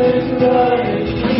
Jesus Christ.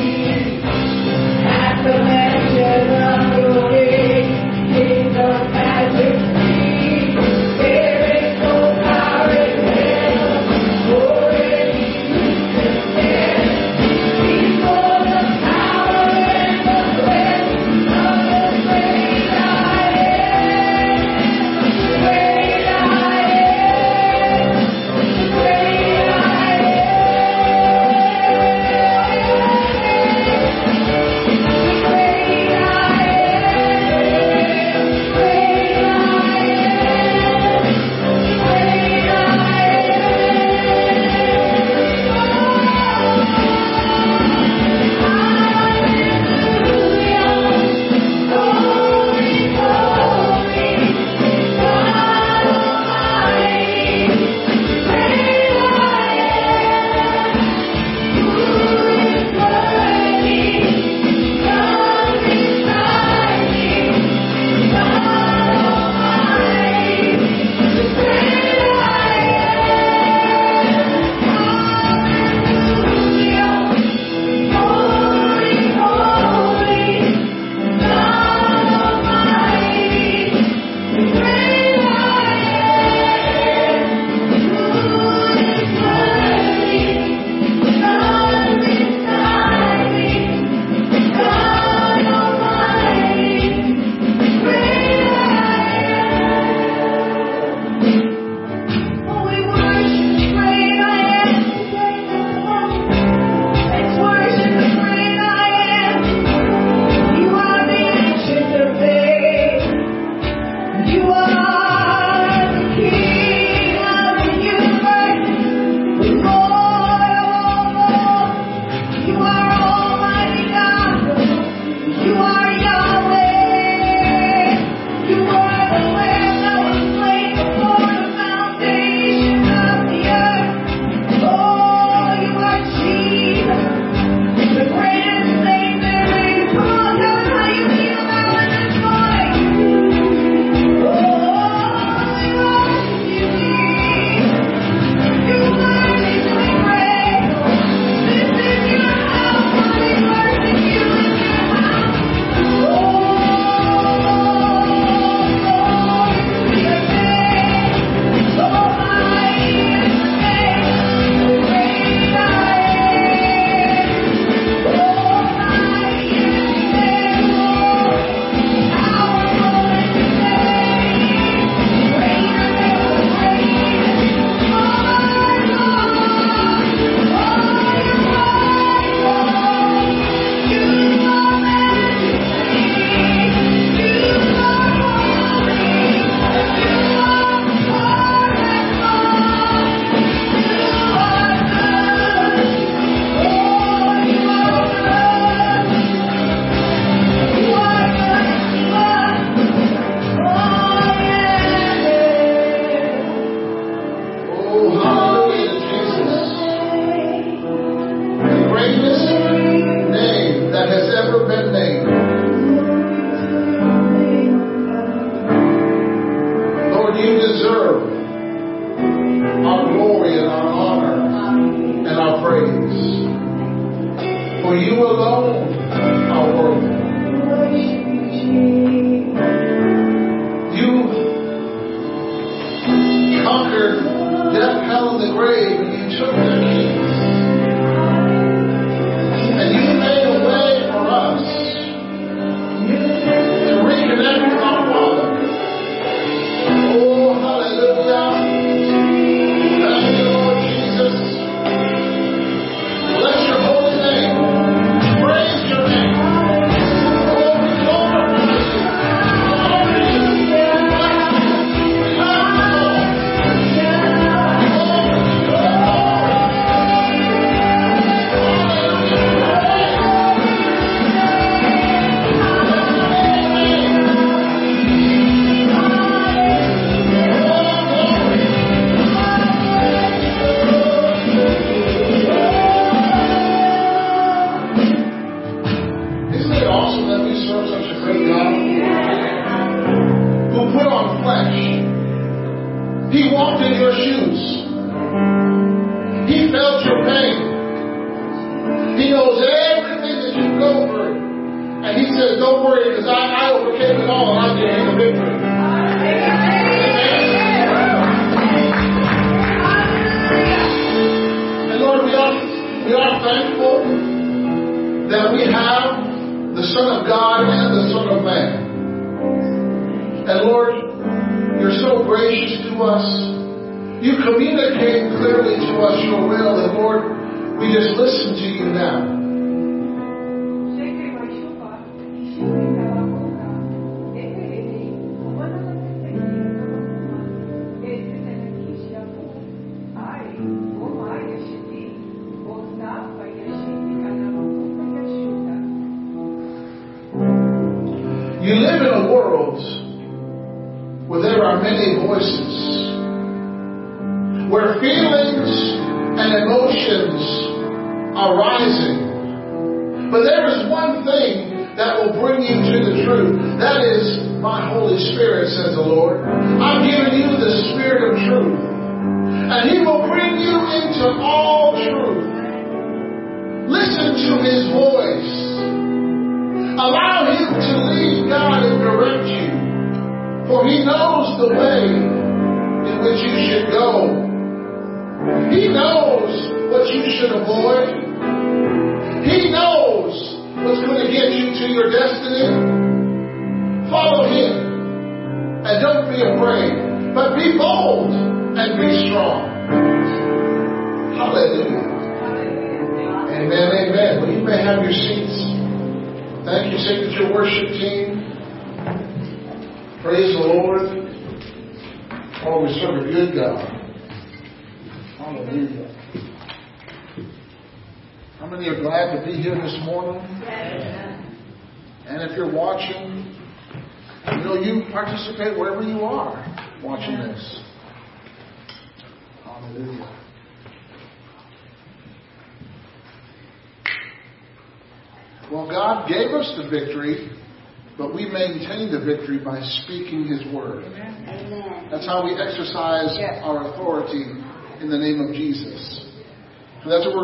the Lord, we just listen to you now.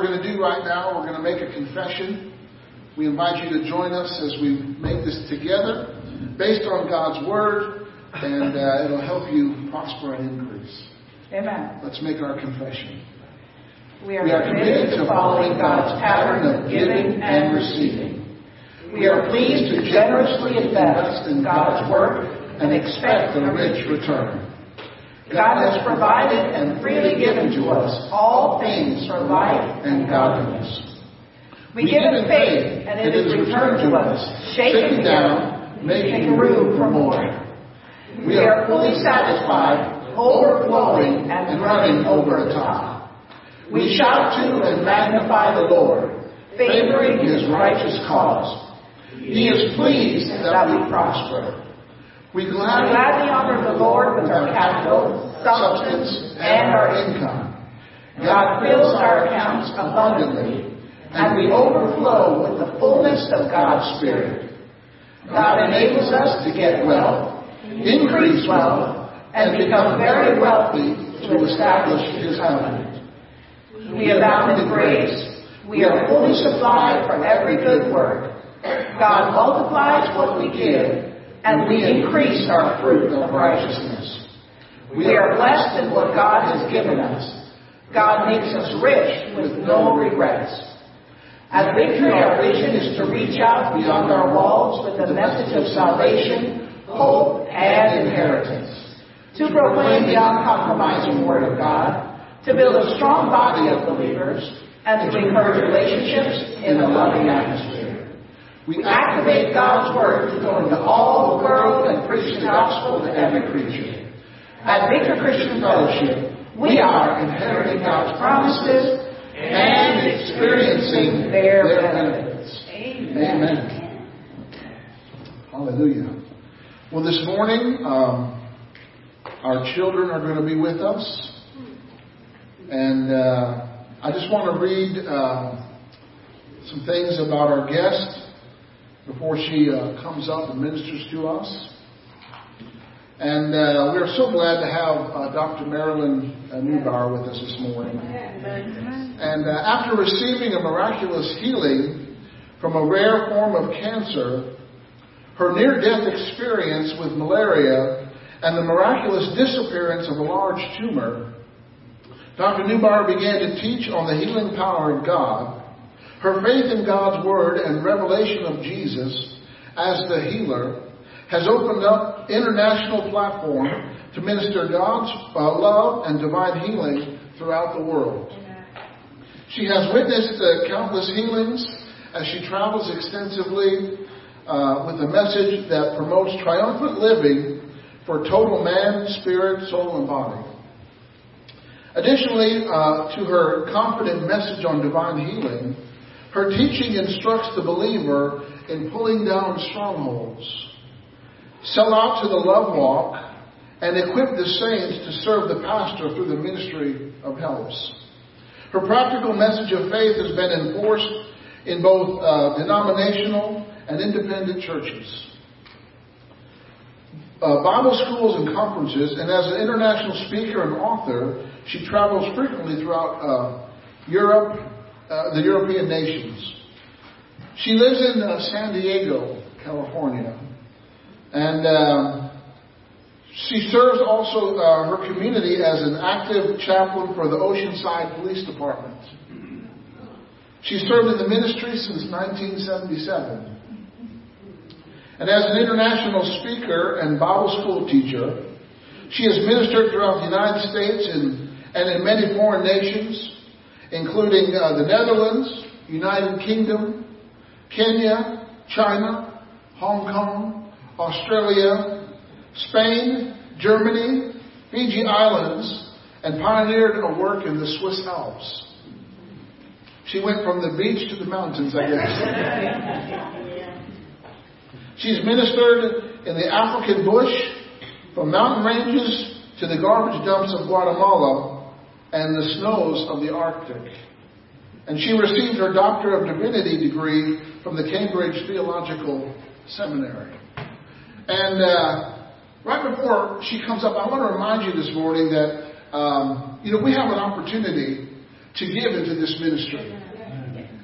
we're going to do right now, we're going to make a confession. We invite you to join us as we make this together based on God's Word, and uh, it'll help you prosper and increase. Amen. Let's make our confession. We are, we are committed, committed to following God's pattern of giving and receiving. We are pleased to generously invest in God's work and expect a rich return. God has provided and freely given to us all things for life and godliness. We, give it faith, and it is returned to us, shaken down, making room for more. We are fully satisfied, overflowing, and running over top. We shout to and magnify the Lord, favoring his righteous cause. He is pleased that we prosper we gladly, gladly honor the Lord with our capital, substance, and our income. God fills our accounts abundantly, and we overflow with the fullness of God's Spirit. God enables us to get wealth, increase wealth, and become very wealthy to establish His covenant. We abound in grace. We are fully supplied for every good work. God multiplies what we give and we increase our fruit of righteousness. We are blessed in what God has given us. God makes us rich with no regrets. At Victory, our vision is to reach out beyond our walls with the message of salvation, hope, and inheritance. To proclaim the uncompromising Word of God, to build a strong body of believers, and to encourage relationships in a loving atmosphere. We activate God's Word to go into all the world and preach the gospel to every creature. At Victory Christian Fellowship, we are inheriting God's promises and experiencing their benefits. Amen. Hallelujah. Well, this morning, um, our children are going to be with us. And uh, I just want to read uh, some things about our guest before she uh, comes up and ministers to us. And uh, we are so glad to have uh, Dr. Marilyn uh, Neubauer with us this morning. And uh, after receiving a miraculous healing from a rare form of cancer, her near death experience with malaria, and the miraculous disappearance of a large tumor, Dr. Neubauer began to teach on the healing power of God. Her faith in God's Word and revelation of Jesus as the healer has opened up international platform to minister God's uh, love and divine healing throughout the world. She has witnessed uh, countless healings as she travels extensively uh, with a message that promotes triumphant living for total man, spirit, soul, and body. Additionally, uh, to her confident message on divine healing, her teaching instructs the believer in pulling down strongholds sell out to the love walk, and equip the saints to serve the pastor through the ministry of helps. Her practical message of faith has been enforced in both uh, denominational and independent churches. Uh, Bible schools and conferences, and as an international speaker and author, she travels frequently throughout uh, Europe, uh, the European nations. She lives in uh, San Diego, California. And um, she serves also uh, her community as an active chaplain for the Oceanside Police Department. She served in the ministry since 1977. And as an international speaker and Bible school teacher, she has ministered throughout the United States and, and in many foreign nations, including uh, the Netherlands, United Kingdom, Kenya, China, Hong Kong, Australia, Spain, Germany, Fiji Islands, and pioneered a work in the Swiss Alps. She went from the beach to the mountains, I guess. She's ministered in the African bush, from mountain ranges to the garbage dumps of Guatemala and the snows of the Arctic. And she received her Doctor of Divinity degree from the Cambridge Theological Seminary. And uh, right before she comes up, I want to remind you this morning that um, you know we have an opportunity to give into this ministry.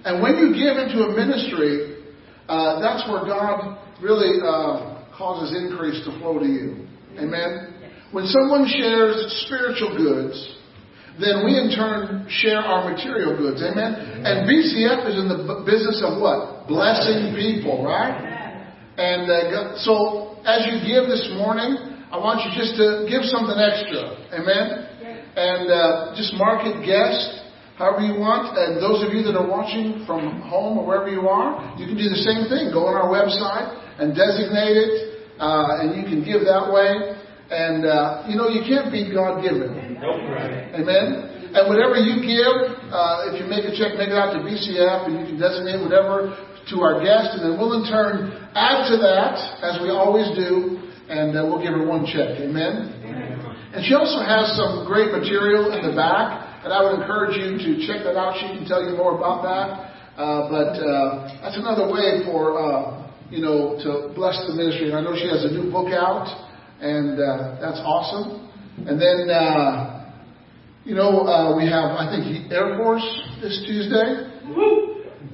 And when you give into a ministry, uh, that's where God really uh, causes increase to flow to you. Amen. When someone shares spiritual goods, then we in turn share our material goods. Amen. And VCF is in the business of what? Blessing people, right? And uh, so as you give this morning, I want you just to give something extra. Amen? And uh, just mark it guest, however you want. And those of you that are watching from home or wherever you are, you can do the same thing. Go on our website and designate it, uh, and you can give that way. And, uh, you know, you can't beat God given. Amen? And whatever you give, uh, if you make a check, make it out to VCF, and you can designate whatever to our guest, and then we'll in turn add to that, as we always do, and uh, we'll give her one check. Amen? Amen? And she also has some great material in the back, and I would encourage you to check that out. She can tell you more about that. Uh, but uh, that's another way for uh, you know to bless the ministry. And I know she has a new book out, and uh, that's awesome. And then uh, you know uh, we have I think Air Force this Tuesday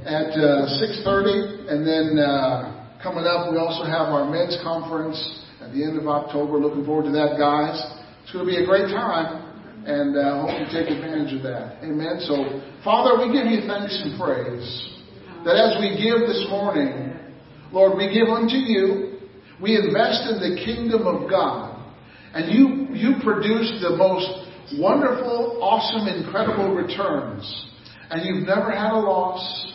at uh, 6:30, and then uh, coming up we also have our men's conference at the end of October. Looking forward to that, guys. It's going to be a great time and uh, hope you take advantage of that. Amen. So, Father, we give you thanks and praise that as we give this morning, Lord, we give unto you, we invest in the kingdom of God, and you you produce the most wonderful, awesome, incredible returns, and you've never had a loss.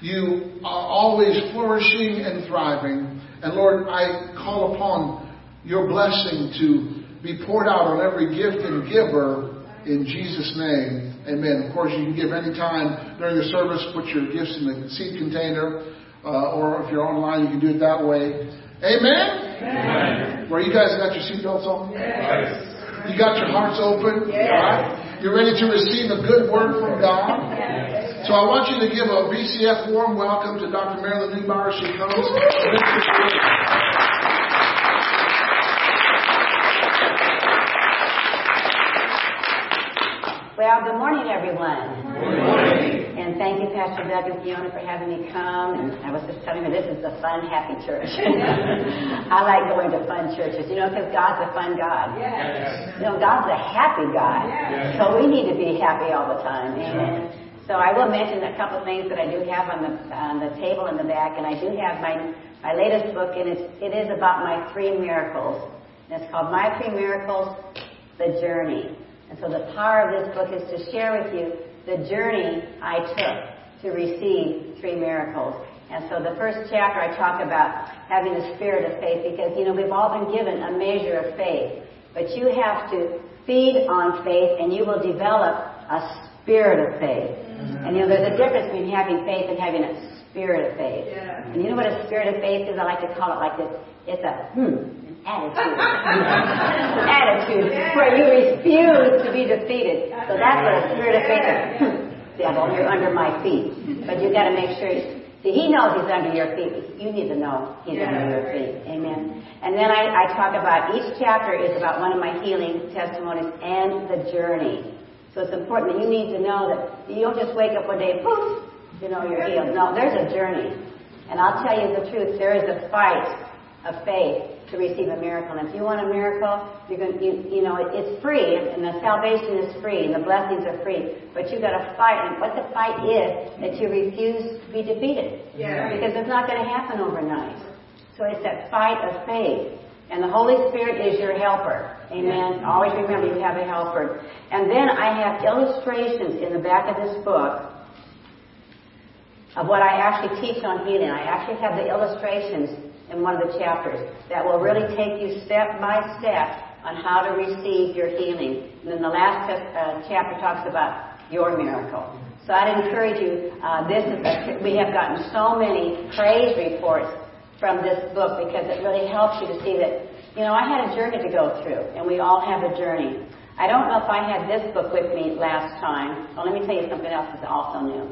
You are always flourishing and thriving. And Lord, I call upon your blessing to be poured out on every gift and giver in Jesus' name. Amen. Of course, you can give any time during the service. Put your gifts in the seed container, uh, or if you're online, you can do it that way. Amen. Amen. Where you guys got your seatbelts on? Yes. You got your hearts open. Yes. Right? You're ready to receive a good word from God. Yes. So I want you to give a VCF warm welcome to Dr. Marilyn Neubauer. She comes. Well, good morning, everyone. Good morning. And thank you, Pastor Doug and Fiona, for having me come. And I was just telling you, this is a fun, happy church. I like going to fun churches, you know, because God's a fun God. Yes. You know, God's a happy God. Yes. So we need to be happy all the time. Amen. So I will mention a couple of things that I do have on the on the table in the back, and I do have my my latest book, and it's, it is about my three miracles. And it's called My Three Miracles: The Journey. And so the power of this book is to share with you the journey I took to receive three miracles. And so the first chapter I talk about having the spirit of faith because, you know, we've all been given a measure of faith. But you have to feed on faith and you will develop a spirit of faith. Mm-hmm. And you know, there's a difference between having faith and having a spirit of faith. Yeah. And you know what a spirit of faith is? I like to call it like this. It's a hmm attitude. attitude where you refuse to be defeated. So that's what a spirit of faith is. Devil, you're under my feet. But you got to make sure. You, see, he knows he's under your feet. You need to know he's yeah. under your feet. Amen. And then I, I talk about each chapter is about one of my healing testimonies and the journey. So it's important that you need to know that you don't just wake up one day, poof, you know, you're healed. No, there's a journey. And I'll tell you the truth, there is a fight of faith to receive a miracle. And if you want a miracle, you're going to, you, you know, it, it's free, and the salvation is free, and the blessings are free. But you've got to fight, and what the fight is, that you refuse to be defeated. Yeah. Because it's not going to happen overnight. So it's that fight of faith. And the Holy Spirit is your helper. Amen. Yeah. Always remember you have a helper. And then I have illustrations in the back of this book of what I actually teach on healing. I actually have the illustrations in one of the chapters that will really take you step by step on how to receive your healing. And then the last uh, chapter talks about your miracle. So I'd encourage you, uh, this is a, we have gotten so many praise reports from this book because it really helps you to see that, you know, I had a journey to go through, and we all have a journey. I don't know if I had this book with me last time. Well, let me tell you something else that's also new.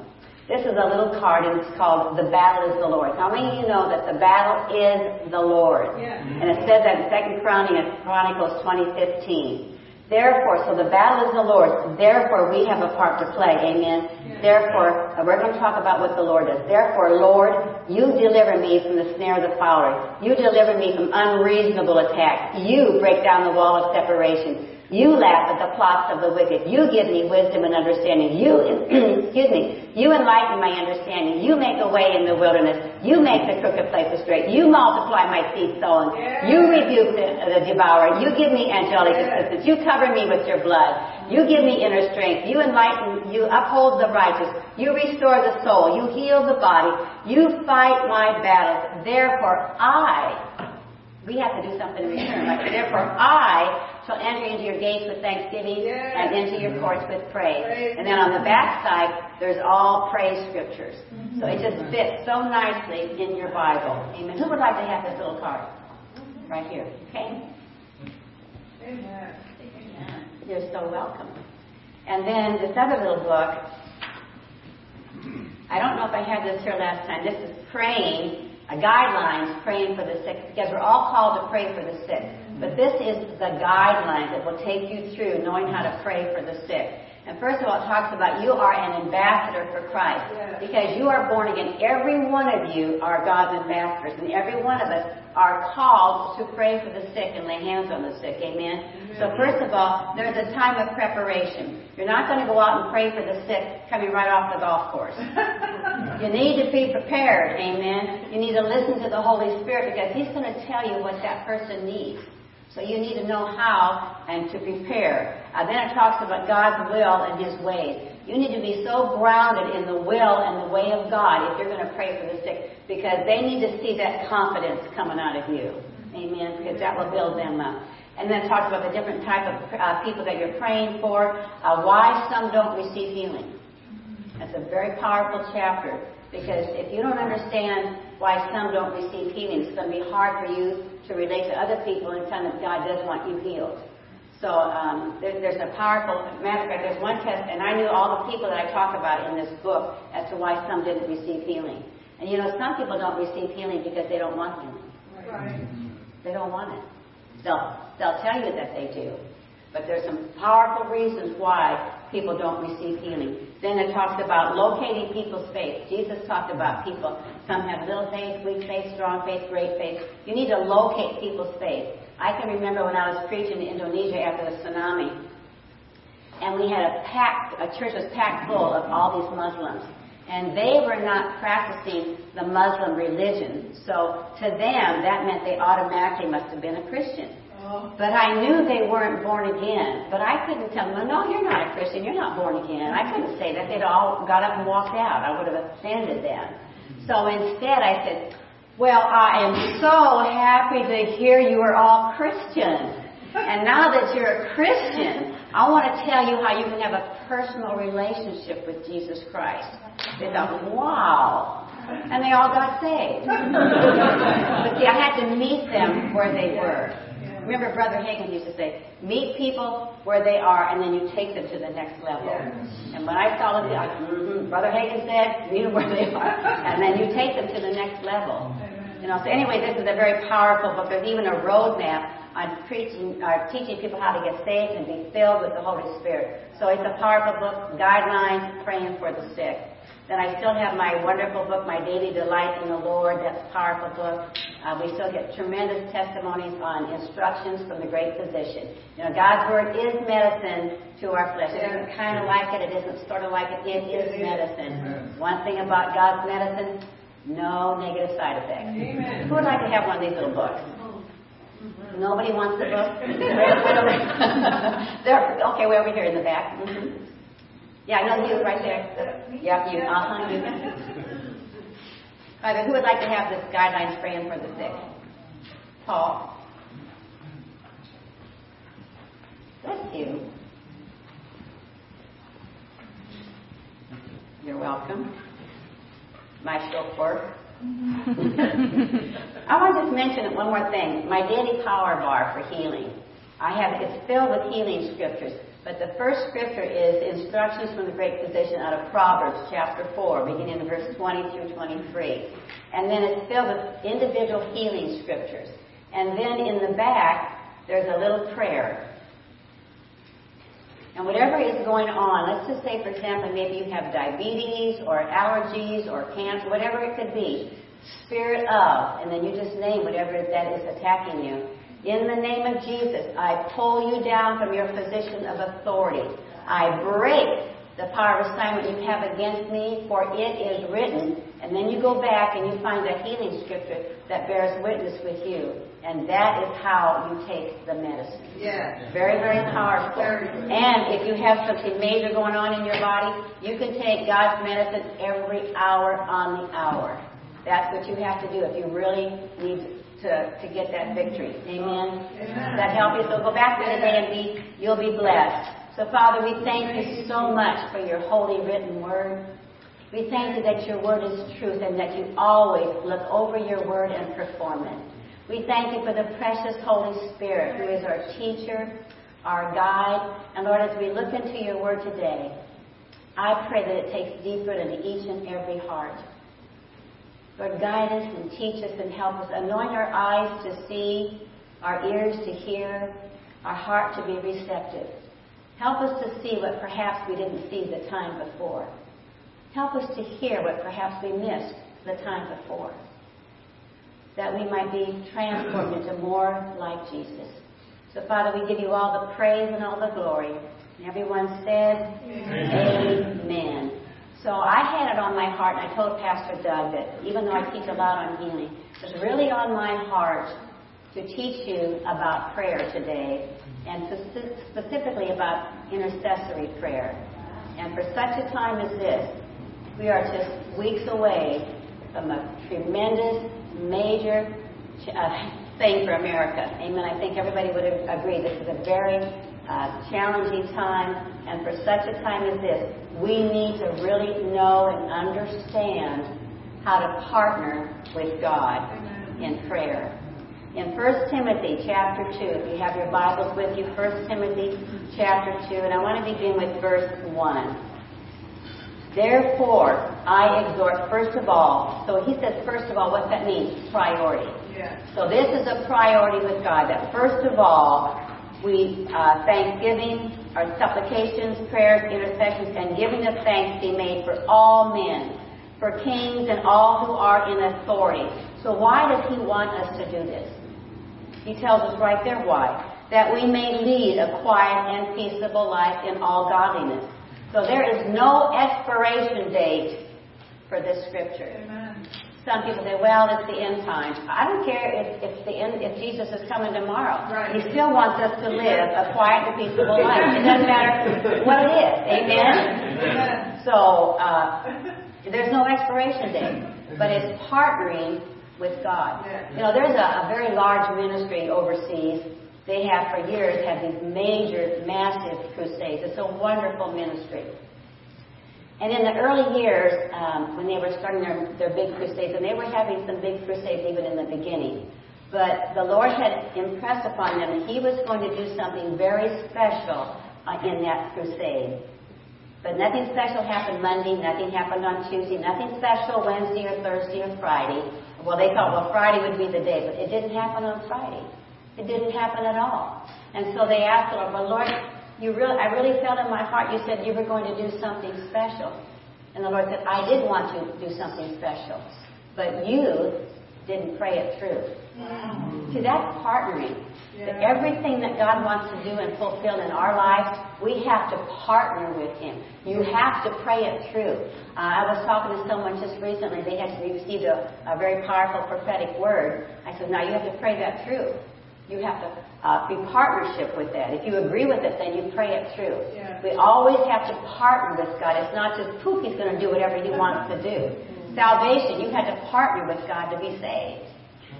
This is a little card and it's called The Battle is the Lord. How many of you know that the battle is the Lord? Yeah. And it says that in Second Chronicles 2015. Therefore, so the battle is the Lord. Therefore, we have a part to play. Amen. Yeah. Therefore, uh, we're going to talk about what the Lord does. Therefore, Lord, you deliver me from the snare of the fowler. You deliver me from unreasonable attacks. You break down the wall of separation. You laugh at the plots of the wicked. You give me wisdom and understanding. You, excuse me, you enlighten my understanding. You make a way in the wilderness. You make the crooked places straight. You multiply my seed sown. You rebuke the, the devourer. You give me angelic assistance. You cover me with your blood. You give me inner strength. You enlighten, you uphold the righteous. You restore the soul. You heal the body. You fight my battles. Therefore, I we have to do something in return. Like, therefore, I shall enter into your gates with thanksgiving yes. and into your courts with praise. praise. And then on the back side, there's all praise scriptures. Mm-hmm. So it just fits so nicely in your Bible. Amen. Who would like to have this little card? Right here. Okay? Amen. You're so welcome. And then this other little book I don't know if I had this here last time. This is praying, a guidelines praying for the sick, because we're all called to pray for the sick. But this is the guideline that will take you through knowing how to pray for the sick. And first of all, it talks about you are an ambassador for Christ. Because you are born again. Every one of you are God's ambassadors. And every one of us are called to pray for the sick and lay hands on the sick. Amen? Amen. So first of all, there's a time of preparation. You're not going to go out and pray for the sick coming right off the golf course. you need to be prepared. Amen? You need to listen to the Holy Spirit because He's going to tell you what that person needs. So you need to know how and to prepare. Uh, then it talks about God's will and His ways. You need to be so grounded in the will and the way of God if you're going to pray for the sick, because they need to see that confidence coming out of you. Amen. Because that will build them up. And then talks about the different type of uh, people that you're praying for, uh, why some don't receive healing. That's a very powerful chapter because if you don't understand why some don't receive healing, it's going to be hard for you to relate to other people and tell them God does want you healed. So um, there, there's a powerful matter of fact. There's one test, and I knew all the people that I talk about in this book as to why some didn't receive healing. And you know, some people don't receive healing because they don't want healing. Right. They don't want it. They'll they'll tell you that they do, but there's some powerful reasons why people don't receive healing. Then it talks about locating people's faith. Jesus talked about people. Some have little faith, weak faith, strong faith, great faith. You need to locate people's faith. I can remember when I was preaching in Indonesia after the tsunami, and we had a packed, a church was packed full of all these Muslims. And they were not practicing the Muslim religion. So to them, that meant they automatically must have been a Christian. But I knew they weren't born again. But I couldn't tell them, no, you're not a Christian. You're not born again. I couldn't say that. They'd all got up and walked out. I would have offended them. So instead I said, well, I am so happy to hear you are all Christians. And now that you're a Christian, I want to tell you how you can have a personal relationship with Jesus Christ. They thought, wow. And they all got saved. but see, I had to meet them where they were. Remember, Brother Hagin used to say, meet people where they are, and then you take them to the next level. Yes. And when I saw them, I, mm-hmm, Brother Hagin said, meet them where they are, and then you take them to the next level. You know. So anyway, this is a very powerful book. There's even a roadmap on preaching, uh, teaching people how to get saved and be filled with the Holy Spirit. So it's a powerful book. Guidelines, praying for the sick. Then I still have my wonderful book, My Daily Delight in the Lord. That's a powerful book. Uh, we still get tremendous testimonies on instructions from the great physician. You know, God's Word is medicine to our flesh. It isn't kind of like it. It isn't sort of like it. It is medicine. One thing about God's medicine, no negative side effects. Amen. Who would like to have one of these little books? Nobody wants the book? They're, okay, we're over here in the back. Mm-hmm. Yeah, no, you right there. Yep, you. Uh-huh, you. All right, who would like to have this guidelines praying for the sick? Paul. Bless you. You're welcome. My chauffeur. I want to just mention one more thing. My daily power bar for healing. I have it's filled with healing scriptures. But the first scripture is instructions from the great physician out of Proverbs chapter 4, beginning in verse 20 through 23. And then it's filled with individual healing scriptures. And then in the back, there's a little prayer. And whatever is going on, let's just say, for example, maybe you have diabetes or allergies or cancer, whatever it could be, spirit of, and then you just name whatever that is attacking you. In the name of Jesus, I pull you down from your position of authority. I break the power of assignment you have against me, for it is written. And then you go back and you find a healing scripture that bears witness with you. And that is how you take the medicine. Yes. Very, very powerful. And if you have something major going on in your body, you can take God's medicine every hour on the hour. That's what you have to do if you really need to, to get that victory. Amen? Amen. That help you? So go back there today and be, you'll be blessed. So Father, we thank you so much for your holy written word. We thank you that your word is truth and that you always look over your word and perform it. We thank you for the precious Holy Spirit who is our teacher, our guide. And Lord, as we look into your word today, I pray that it takes deep root into each and every heart. Lord, guide us and teach us and help us. Anoint our eyes to see, our ears to hear, our heart to be receptive. Help us to see what perhaps we didn't see the time before. Help us to hear what perhaps we missed the time before. That we might be transformed into more like Jesus. So, Father, we give you all the praise and all the glory. And everyone said, Amen. Amen. So I had it on my heart, and I told Pastor Doug that even though I teach a lot on healing, it's really on my heart to teach you about prayer today, and specifically about intercessory prayer. And for such a time as this, we are just weeks away from a tremendous, major uh, thing for America. Amen. I think everybody would agree this is a very uh, challenging time, and for such a time as this, we need to really know and understand how to partner with God in prayer. In 1 Timothy chapter 2, if you have your Bibles with you, 1 Timothy chapter 2, and I want to begin with verse 1. Therefore, I exhort first of all. So he says, first of all, what that means? Priority. Yeah. So this is a priority with God. That first of all, we uh, thanksgiving, our supplications, prayers, intercessions, and giving of thanks be made for all men, for kings and all who are in authority. So why does he want us to do this? He tells us right there why. That we may lead a quiet and peaceable life in all godliness. So there is no expiration date for this scripture. Some people say, well, it's the end times. I don't care if, if the end, if Jesus is coming tomorrow. Right. He still wants us to live a quiet and peaceable life. It doesn't matter what it is. Amen? Amen. So, uh, there's no expiration date. But it's partnering with God. You know, there's a, a very large ministry overseas they have for years had these major, massive crusades. It's a wonderful ministry. And in the early years, um, when they were starting their, their big crusades, and they were having some big crusades even in the beginning, but the Lord had impressed upon them He was going to do something very special uh, in that crusade. But nothing special happened Monday, nothing happened on Tuesday, nothing special Wednesday or Thursday or Friday. Well, they thought, well, Friday would be the day, but it didn't happen on Friday. It didn't happen at all. And so they asked the Lord, well, Lord, you really, I really felt in my heart you said you were going to do something special. And the Lord said, I did want to do something special. But you didn't pray it through. Wow. See, that's partnering. Yeah. Everything that God wants to do and fulfill in our lives, we have to partner with Him. You have to pray it through. Uh, I was talking to someone just recently. They had received a, a very powerful prophetic word. I said, now you have to pray that through. You have to uh, be partnership with that. If you agree with it, then you pray it through. Yeah. We always have to partner with God. It's not just poof, He's going to do whatever He wants to do. Mm-hmm. Salvation, you have to partner with God to be saved.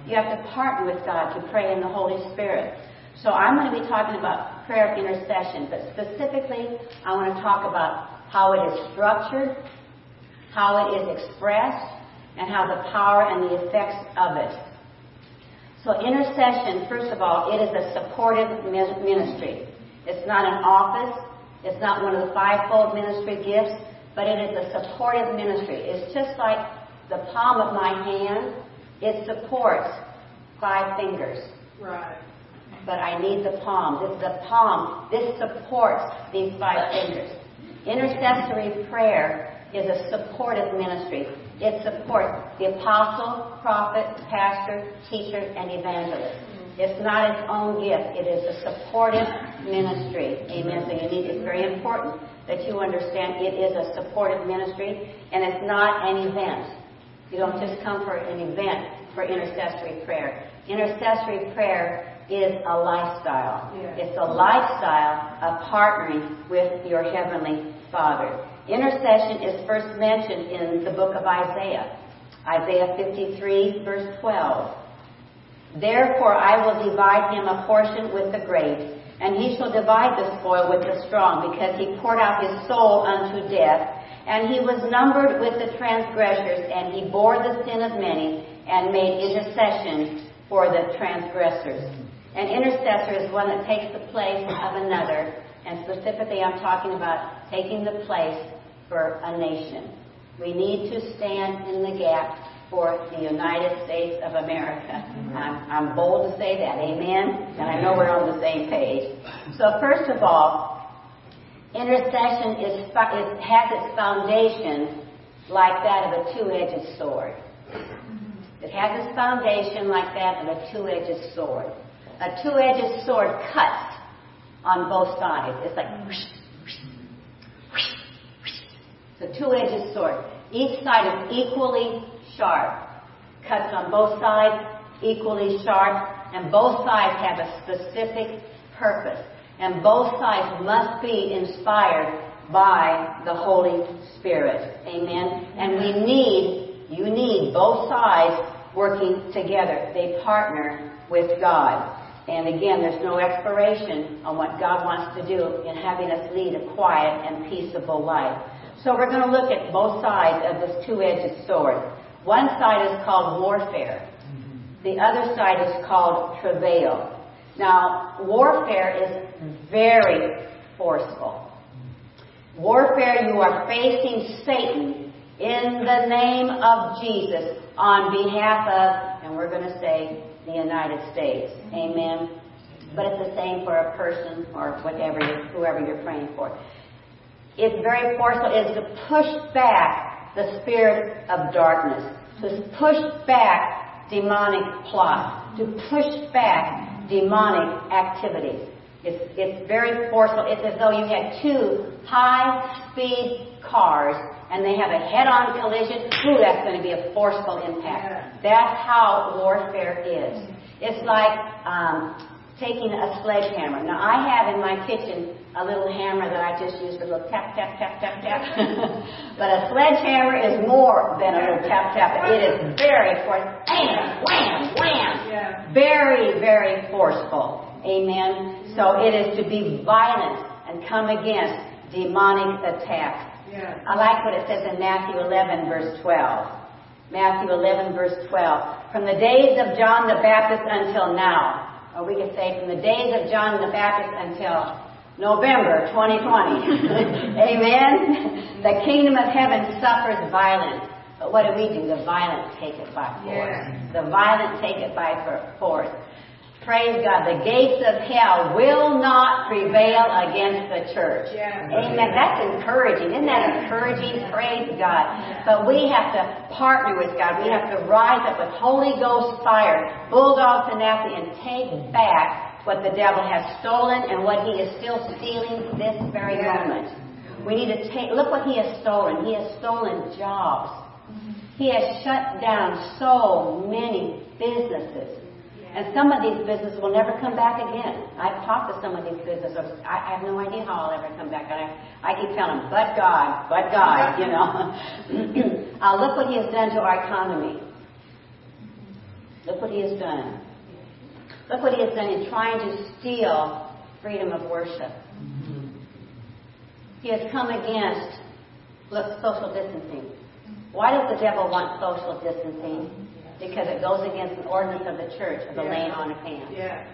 You have to partner with God to pray in the Holy Spirit. So I'm going to be talking about prayer of intercession, but specifically, I want to talk about how it is structured, how it is expressed, and how the power and the effects of it so intercession, first of all, it is a supportive ministry. It's not an office. It's not one of the fivefold ministry gifts, but it is a supportive ministry. It's just like the palm of my hand. It supports five fingers. Right. But I need the palm. This the palm. This supports these five fingers. Intercessory prayer is a supportive ministry. It supports the apostle, prophet, pastor, teacher, and evangelist. It's not its own gift. It is a supportive ministry. Amen. So you need, it's very important that you understand it is a supportive ministry and it's not an event. You don't just come for an event for intercessory prayer. Intercessory prayer is a lifestyle. Yeah. It's a lifestyle of partnering with your Heavenly Father. Intercession is first mentioned in the book of Isaiah. Isaiah 53 verse 12. Therefore I will divide him a portion with the great, and he shall divide the spoil with the strong, because he poured out his soul unto death, and he was numbered with the transgressors, and he bore the sin of many, and made intercession for the transgressors. An intercessor is one that takes the place of another, and specifically I'm talking about taking the place for a nation. We need to stand in the gap for the United States of America. I'm, I'm bold to say that, amen? And I know we're on the same page. So first of all, intercession is, it has its foundation like that of a two-edged sword. Mm-hmm. It has its foundation like that of a two-edged sword. A two-edged sword cuts on both sides. It's like mm-hmm. It's a two-edged sword. Each side is equally sharp. Cuts on both sides, equally sharp, and both sides have a specific purpose. And both sides must be inspired by the Holy Spirit. Amen. And we need, you need both sides working together. They partner with God. And again, there's no expiration on what God wants to do in having us lead a quiet and peaceable life. So we're going to look at both sides of this two-edged sword. One side is called warfare. The other side is called travail. Now, warfare is very forceful. Warfare, you are facing Satan in the name of Jesus on behalf of, and we're going to say, the United States. Amen. But it's the same for a person or whatever, whoever you're praying for. It's very forceful. It's to push back the spirit of darkness, to push back demonic plots, to push back demonic activities. It's, it's very forceful. It's as though you had two high-speed cars and they have a head-on collision. Ooh, that's going to be a forceful impact. That's how warfare is. It's like um, taking a sledgehammer. Now, I have in my kitchen a little hammer that I just use for a little tap, tap, tap, tap, tap. but a sledgehammer is more than a little tap, tap. It is very forceful. Bam, wham, wham. Yeah. Very, very forceful. Amen. So it is to be violent and come against demonic attacks. Yeah. I like what it says in Matthew 11, verse 12. Matthew 11, verse 12. From the days of John the Baptist until now, or we could say from the days of John the Baptist until November 2020. Amen. The kingdom of heaven suffers violence. But what do we do? The violent take it by force. Yeah. The violent take it by force. Praise God. The gates of hell will not prevail against the church. Yeah. Amen. That's encouraging. Isn't that encouraging? Praise God. But we have to partner with God. We have to rise up with Holy Ghost fire, bulldog tenacity, and take back what the devil has stolen and what he is still stealing this very yeah. moment. We need to take, look what he has stolen. He has stolen jobs. He has shut down so many businesses. And some of these businesses will never come back again. I've talked to some of these businesses. I, have no idea how I'll ever come back. And I, I keep telling them, but God, but God, you know. uh, look what He has done to our economy. Look what He has done. Look what He has done in trying to steal freedom of worship. He has come against, look, social distancing. Why does the devil want social distancing? Because it goes against the ordinance of the church of the yeah. laying on of hands, yeah.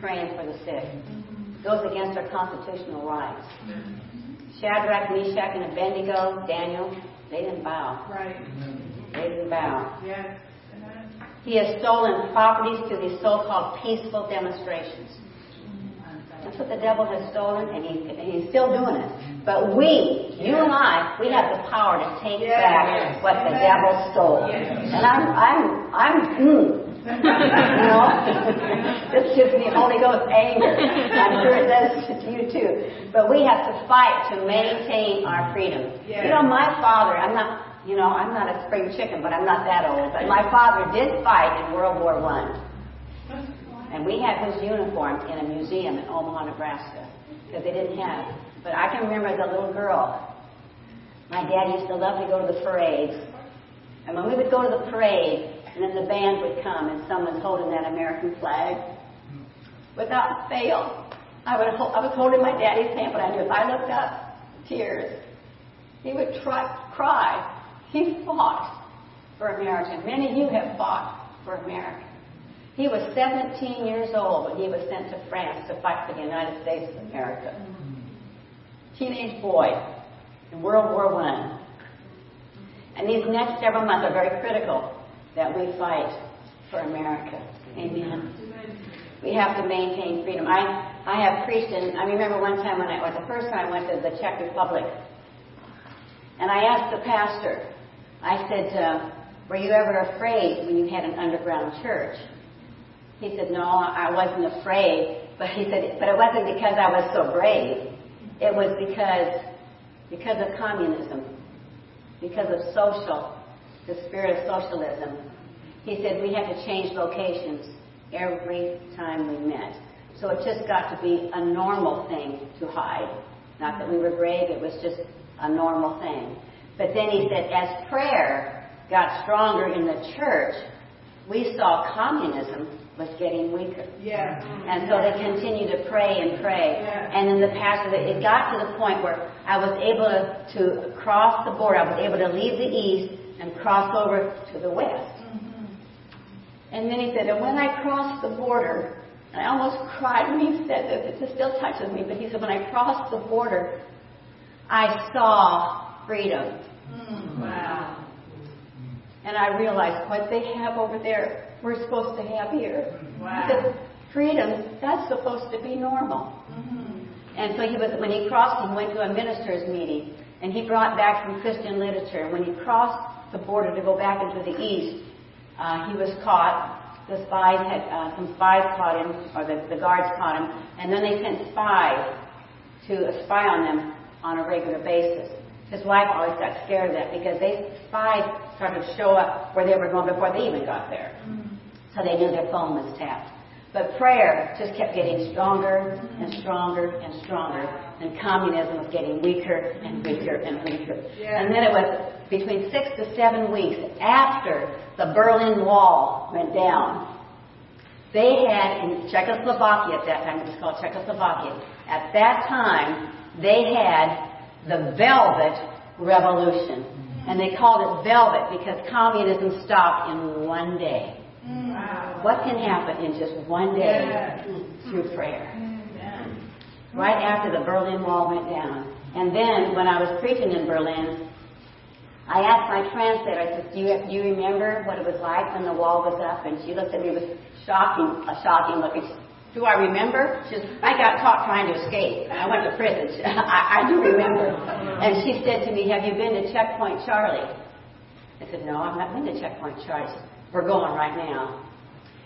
praying for the sick. It goes against our constitutional rights. Mm-hmm. Shadrach, Meshach, and Abednego, Daniel, they didn't bow. Right. They didn't bow. Yes. He has stolen properties through these so-called peaceful demonstrations. That's what the devil has stolen, and, he, and he's still doing it. But we, you and I, we have the power to take back what the devil stole. And I'm, I'm, I'm, mm, you know, this gives me Holy Ghost anger. I'm sure it does to you too. But we have to fight to maintain our freedom. You know, my father, I'm not, you know, I'm not a spring chicken, but I'm not that old. But my father did fight in World War One. And we had his uniform in a museum in Omaha, Nebraska, because they didn't have. But I can remember as a little girl, my dad used to love to go to the parades. And when we would go to the parade, and then the band would come and someone's holding that American flag, without fail, I, would hold, I was holding my daddy's hand, but I knew if I looked up, tears. He would try, cry. He fought for America. Many of you have fought for America. He was 17 years old when he was sent to France to fight for the United States of America. Teenage boy. in World War I. And these next several months are very critical that we fight for America. Amen. We have to maintain freedom. I, I have preached, and I remember one time when I, or the first time I went to the Czech Republic, and I asked the pastor, I said, uh, were you ever afraid when you had an underground church? He said, no, I wasn't afraid. But he said, but it wasn't because I was so brave. It was because, because of communism, because of social, the spirit of socialism. He said we had to change locations every time we met. So it just got to be a normal thing to hide. Not that we were brave, it was just a normal thing. But then he said, as prayer got stronger in the church, we saw communism was getting weaker. Yeah. And so they continued to pray and pray. Yeah. And then the pastor, it got to the point where I was able to, to cross the border. I was able to leave the east and cross over to the west. Mm-hmm. And then he said, and when I crossed the border, and I almost cried when he said this, it still touches me, but he said, when I crossed the border, I saw freedom. Mm, wow. And I realized what they have over there, we're supposed to have here. Wow. Said, freedom, that's supposed to be normal. Mm-hmm. And so he was, when he crossed, he went to a minister's meeting, and he brought back some Christian literature. And when he crossed the border to go back into the east, uh, he was caught. The spies had, uh, some spies caught him, or the, the guards caught him, and then they sent spies to spy on them on a regular basis. His wife always got scared of that because they spies started to show up where they were going before they even got there. So they knew their phone was tapped. But prayer just kept getting stronger and stronger and stronger, and communism was getting weaker and weaker and weaker. Yeah. And then it was between six to seven weeks after the Berlin Wall went down. They had in Czechoslovakia at that time, it was called Czechoslovakia, at that time, they had the Velvet Revolution. And they called it Velvet because communism stopped in one day. Wow. What can happen in just one day Yeah. through prayer? Amen. Right after the Berlin Wall went down. And then when I was preaching in Berlin, I asked my translator, I said, do you, do you remember what it was like when the wall was up? And she looked at me with shocking, a shocking look. And she, do I remember? She said, I got caught trying to escape. I went to prison. I, I do remember. And she said to me, have you been to Checkpoint Charlie? I said, no, I've not been to Checkpoint Charlie. She said, We're going right now.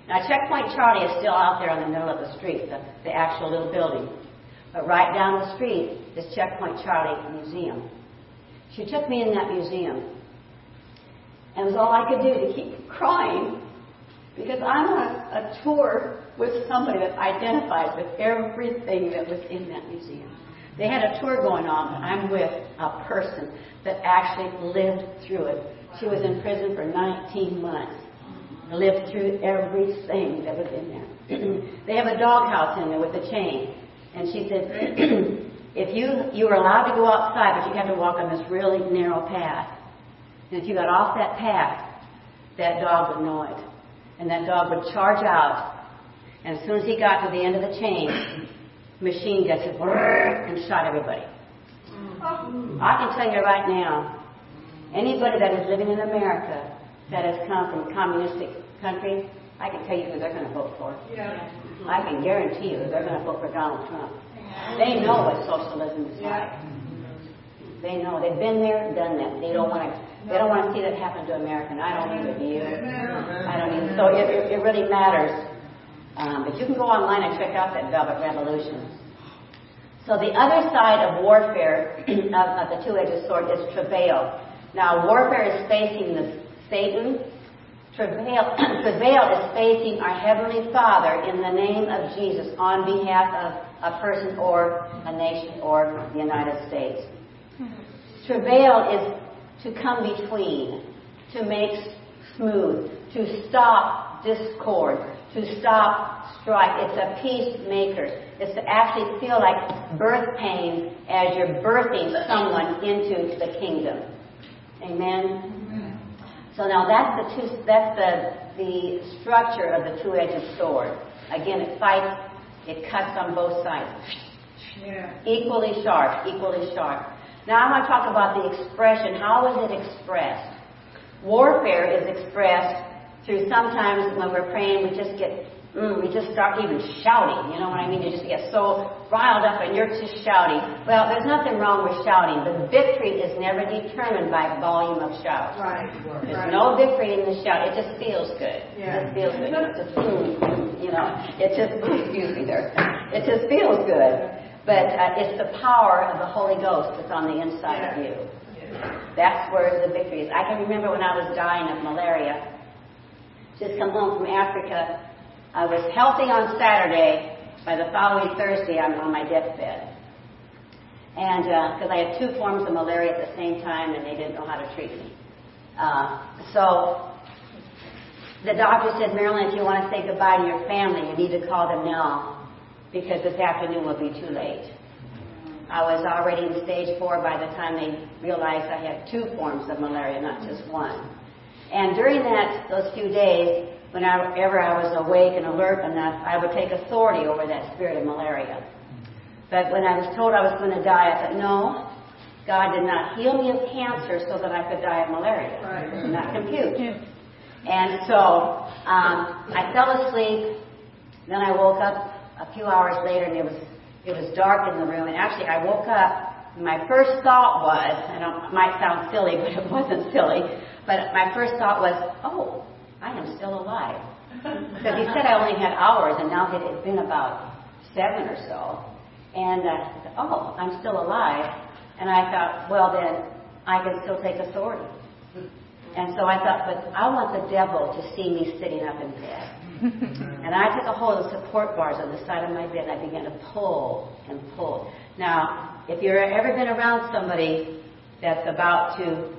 Now, Checkpoint Charlie is still out there in the middle of the street, the, the actual little building. But right down the street is Checkpoint Charlie Museum. She took me in that museum. And it was all I could do to keep crying because I'm on a, a tour with somebody that identifies with everything that was in that museum. They had a tour going on, but I'm with a person that actually lived through it. She was in prison for 19 months, lived through everything that was in there. they have a doghouse in there with a chain. And she said, if you, you were allowed to go outside, but you had to walk on this really narrow path. And if you got off that path, that dog would know it. And that dog would charge out. And as soon as he got to the end of the chain, machine guns said, and shot everybody. Mm. I can tell you right now, anybody that is living in America that has come from a communistic country, I can tell you who they're going to vote for. Yeah. I can guarantee you they're going to vote for Donald Trump. They know what socialism is like. They know they've been there, done that. They don't want to. They don't want to see that happen to America. And I don't either. Do you? I don't either. So it, it, it really matters. Um, but you can go online and check out that Velvet Revolution. So the other side of warfare of, of the two-edged sword is travail. Now warfare is facing the Satan. Travail, travail is facing our Heavenly Father in the name of Jesus on behalf of a person or a nation or the United States. Mm-hmm. Travail is to come between, to make smooth, to stop discord, to stop strife. It's a peacemaker. It's to actually feel like birth pain as you're birthing someone into the kingdom. Amen. So now that's the two, that's the the structure of the two-edged sword. Again, it fights, it cuts on both sides. Yeah. Equally sharp, equally sharp. Now I want to talk about the expression. How is it expressed? Warfare is expressed through sometimes when we're praying, we just get, mm, we just start even shouting. You know what I mean? You just get so riled up and you're just shouting. Well, there's nothing wrong with shouting, but victory is never determined by volume of shout. Right. There's right. no victory in the shout. It just feels good. Yeah. It just feels good. It's just, you know, it just, excuse me there. It just feels good. But uh, it's the power of the Holy Ghost that's on the inside of you. That's where the victory is. I can remember when I was dying of malaria, just come home from Africa. I was healthy on Saturday. By the following Thursday, I'm on my deathbed. And because uh, I had two forms of malaria at the same time, and they didn't know how to treat me. Uh, so the doctor said, Marilyn, if you want to say goodbye to your family, you need to call them now because this afternoon will be too late. I was already in stage four by the time they realized I had two forms of malaria, not just one. And during that, those few days, whenever I was awake and alert enough, I would take authority over that spirit of malaria. But when I was told I was going to die, I thought, no, God did not heal me of cancer so that I could die of malaria. Right. Not compute. And so um, I fell asleep. Then I woke up a few hours later, and it was it was dark in the room, and actually I woke up. My first thought was, I don't, it might sound silly, but it wasn't silly. But my first thought was, oh, I am still alive. Because he said I only had hours, and now it had been about seven or so. And uh, I said, oh, I'm still alive. And I thought, well then, I can still take authority. And so I thought, but I want the devil to see me sitting up in bed. and I took a hold of the support bars on the side of my bed and I began to pull and pull. Now, if you've ever been around somebody that's about to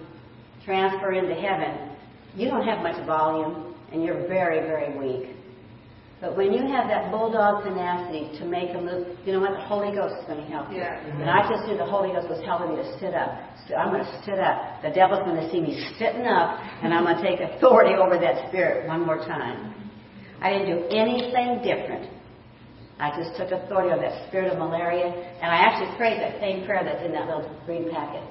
transfer into heaven, you don't have much volume and you're very, very weak. But when you have that bulldog tenacity to make a move, you know what? The Holy Ghost is going to help you. Yeah. And I just knew the Holy Ghost was helping me to sit up. So I'm going to sit up. The devil's going to see me sitting up, and I'm going to take authority over that spirit one more time. I didn't do anything different. I just took authority over that spirit of malaria, and I actually prayed that same prayer that's in that little green packet.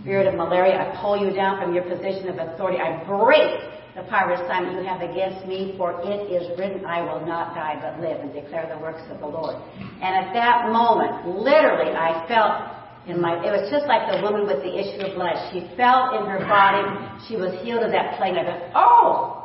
Spirit of malaria, I pull you down from your position of authority. I break the power of assignment you have against me, for it is written, I will not die but live and declare the works of the Lord. And at that moment, literally, I felt in my, it was just like the woman with the issue of blood. She felt in her body, she was healed of that plague. I thought, oh!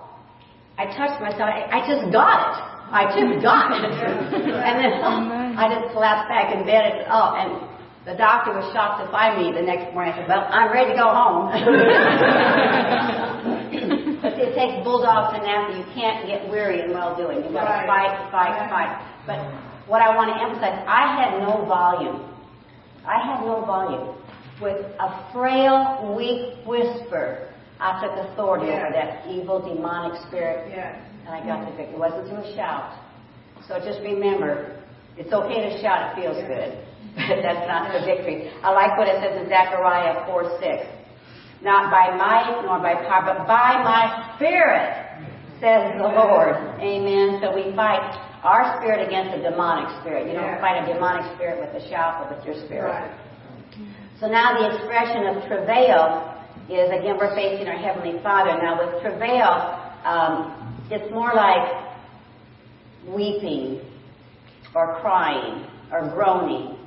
I touched myself, I, I just got it. I just got it. and then oh, I just collapsed back in bed and, oh, and the doctor was shocked to find me the next morning. I said, well, I'm ready to go home. but it takes bulldog tenacity. You can't get weary in well doing. You've got to fight, fight, fight. But what I want to emphasize, I had no volume. I had no volume. With a frail, weak whisper, I took authority Yeah. over that evil, demonic spirit, Yeah. and I got the victory. It wasn't through a shout. So just remember, it's okay to shout, it feels good. But that's not the victory. I like what it says in Zechariah 4 6. Not by might nor by power, but by my spirit, says the Lord. Amen. So we fight our spirit against a demonic spirit. You don't fight a demonic spirit with a shout, but with your spirit. Right. So now the expression of travail is, again, we're facing our Heavenly Father. Now with travail, um, it's more like weeping or crying or groaning.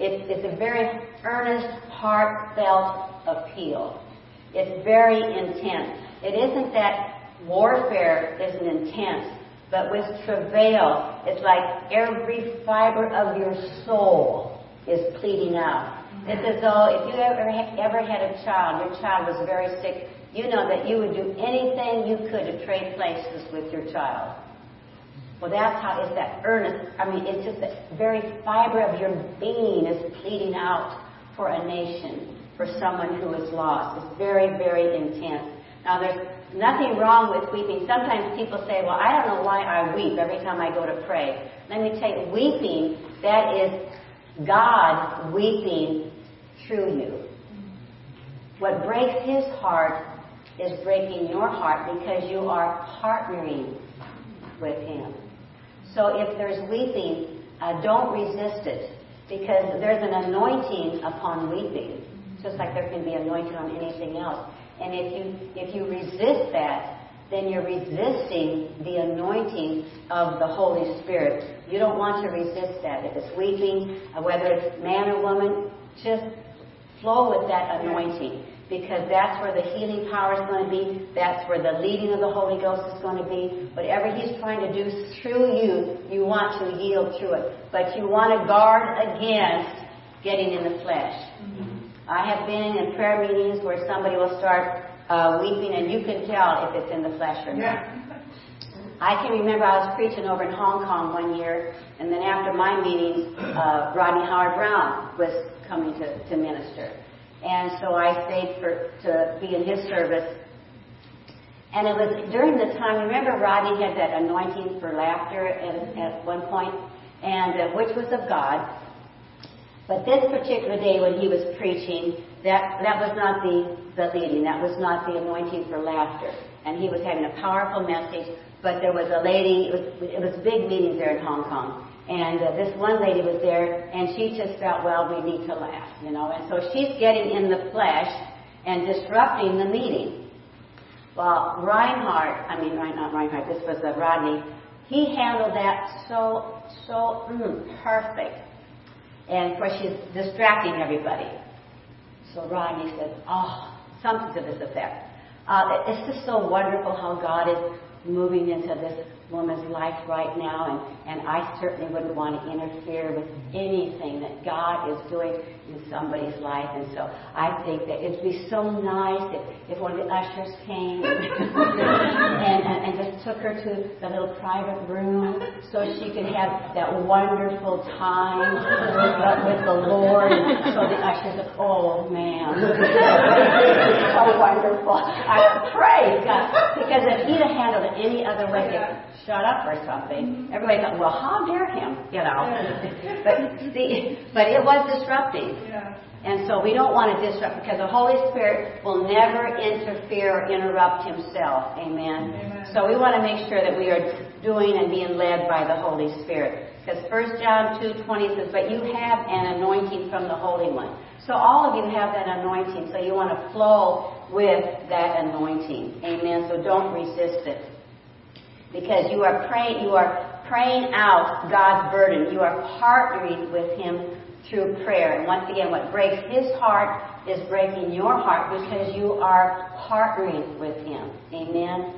It's, it's a very earnest, heartfelt appeal. It's very intense. It isn't that warfare isn't intense, but with travail, it's like every fiber of your soul is pleading out. It's as though if you ever ever had a child, your child was very sick, you know that you would do anything you could to trade places with your child. Well, that's how it's that earnest. I mean, it's just that very fiber of your being is pleading out for a nation, for someone who is lost. It's very, very intense. Now, there's nothing wrong with weeping. Sometimes people say, well, I don't know why I weep every time I go to pray. Let me tell you, weeping, that is God weeping through you. What breaks his heart is breaking your heart because you are partnering with him. So if there's weeping, uh, don't resist it because there's an anointing upon weeping. just like there can be anointing on anything else. And if you if you resist that, then you're resisting the anointing of the Holy Spirit. You don't want to resist that. If it's weeping, uh, whether it's man or woman, just flow with that anointing because that's where the healing power is going to be. That's where the leading of the Holy Ghost is going to be. Whatever He's trying to do through you, you want to yield to it. But you want to guard against getting in the flesh. Mm-hmm. I have been in prayer meetings where somebody will start uh, weeping, and you can tell if it's in the flesh or not. I can remember I was preaching over in Hong Kong one year, and then after my meetings, uh, Rodney Howard-Browne was coming to, to minister. And so I stayed for, to be in his service. And it was during the time, remember Rodney had that anointing for laughter at, at one point, and uh, which was of God. But this particular day when he was preaching, that, that was not the, the leading, that was not the anointing for laughter. And he was having a powerful message, but there was a lady, it was, it was big meetings there in Hong Kong. And uh, this one lady was there, and she just felt, well, we need to laugh, you know. And so she's getting in the flesh and disrupting the meeting. Well, Reinhardt, I mean, not Reinhardt, this was uh, Rodney, he handled that so, so mm, perfect. And of course, she's distracting everybody. So Rodney said, oh, something to this effect. Uh, it's just so wonderful how God is moving into this woman's life right now, and, and I certainly wouldn't want to interfere with anything that God is doing in somebody's life. And so I think that it'd be so nice if, if one of the ushers came and, and, and just took her to the little private room so she could have that wonderful time with, the Lord. And so the ushers said, oh man, so wonderful. I praise God. Because if he'd have handled it any other way, shut up or something. Everybody thought, well, how dare him, you know. but see, but it was disrupting. And so we don't want to disrupt because the Holy Spirit will never interfere or interrupt himself. Amen. Amen. So we want to make sure that we are doing and being led by the Holy Spirit. Because 1 John 2.20 says, but you have an anointing from the Holy One. So all of you have that anointing, so you want to flow with that anointing. Amen. So don't resist it because you are praying, you are praying out God's burden. You are partnering with Him through prayer. And once again, what breaks His heart is breaking your heart because you are partnering with Him. Amen.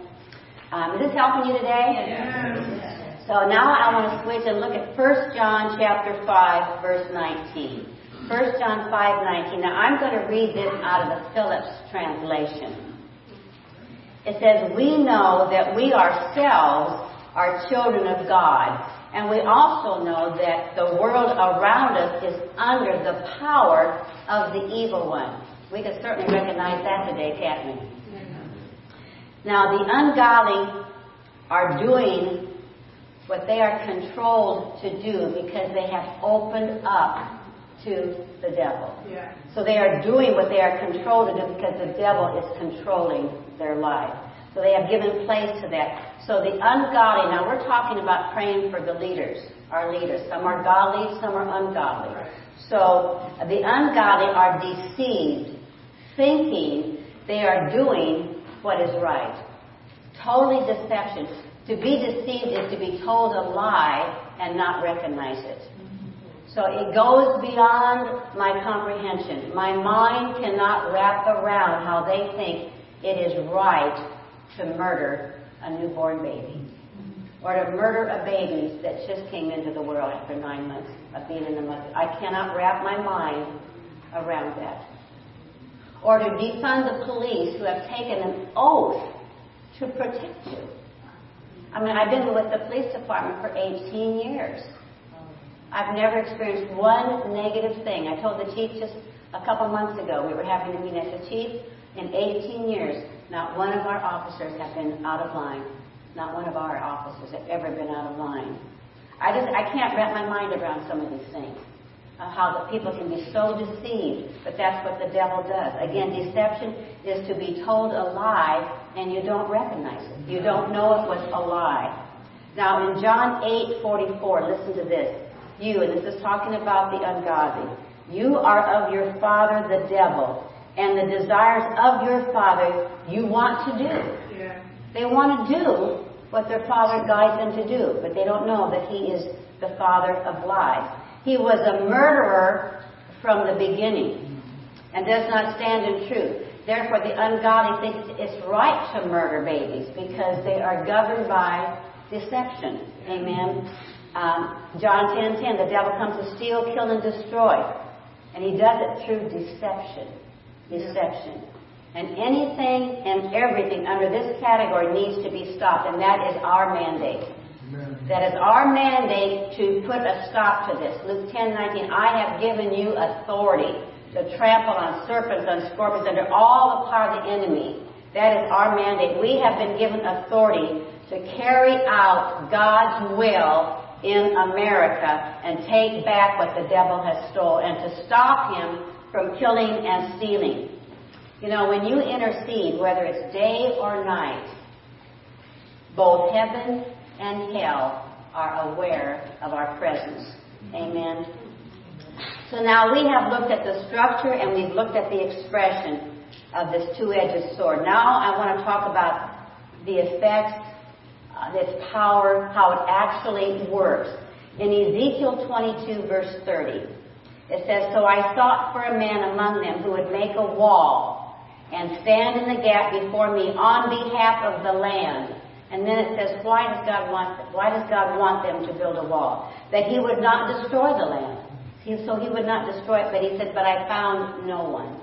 Um, is this helping you today? Yes. So now I want to switch and look at 1 John chapter 5, verse 19. 1 John 5, 19. Now I'm going to read this out of the Phillips translation. It says, we know that we ourselves are children of God. And we also know that the world around us is under the power of the evil one. We can certainly recognize that today, can't we? Now, the ungodly are doing what they are controlled to do because they have opened up to the devil. Yeah. So they are doing what they are controlled to do because the devil is controlling their life. So they have given place to that. So the ungodly, now we're talking about praying for the leaders, our leaders. Some are godly, some are ungodly. So the ungodly are deceived, thinking they are doing what is right. Totally deception. To be deceived is to be told a lie and not recognize it. So it goes beyond my comprehension. My mind cannot wrap around how they think it is right to murder a newborn baby or to murder a baby that just came into the world after nine months of being in the mother. I cannot wrap my mind around that. Or to defund the police who have taken an oath to protect you. I mean, I've been with the police department for 18 years. I've never experienced one negative thing. I told the chief just a couple months ago, we were having a meeting. I said, Chief, in 18 years, not one of our officers have been out of line. Not one of our officers have ever been out of line. I just, I can't wrap my mind around some of these things. Uh, how the people can be so deceived, but that's what the devil does. Again, deception is to be told a lie and you don't recognize it. You don't know it was a lie. Now in John 8:44, listen to this you, and this is talking about the ungodly. You are of your father, the devil, and the desires of your father you want to do. Yeah. They want to do what their father guides them to do, but they don't know that he is the father of lies. He was a murderer from the beginning and does not stand in truth. Therefore, the ungodly think it's right to murder babies because they are governed by deception. Amen. Um, John 10 10, the devil comes to steal, kill, and destroy. And he does it through deception. Deception. And anything and everything under this category needs to be stopped, and that is our mandate. Amen. That is our mandate to put a stop to this. Luke 10 19, I have given you authority to trample on serpents, on scorpions, under all the power of the enemy. That is our mandate. We have been given authority to carry out God's will in America and take back what the devil has stolen and to stop him from killing and stealing. You know, when you intercede, whether it's day or night, both heaven and hell are aware of our presence. Amen. So now we have looked at the structure and we've looked at the expression of this two-edged sword. Now I want to talk about the effects uh, its power, how it actually works. In Ezekiel 22, verse 30, it says, So I sought for a man among them who would make a wall and stand in the gap before me on behalf of the land. And then it says, why does God want, why does God want them to build a wall? That he would not destroy the land. So he would not destroy it, but he said, but I found no one.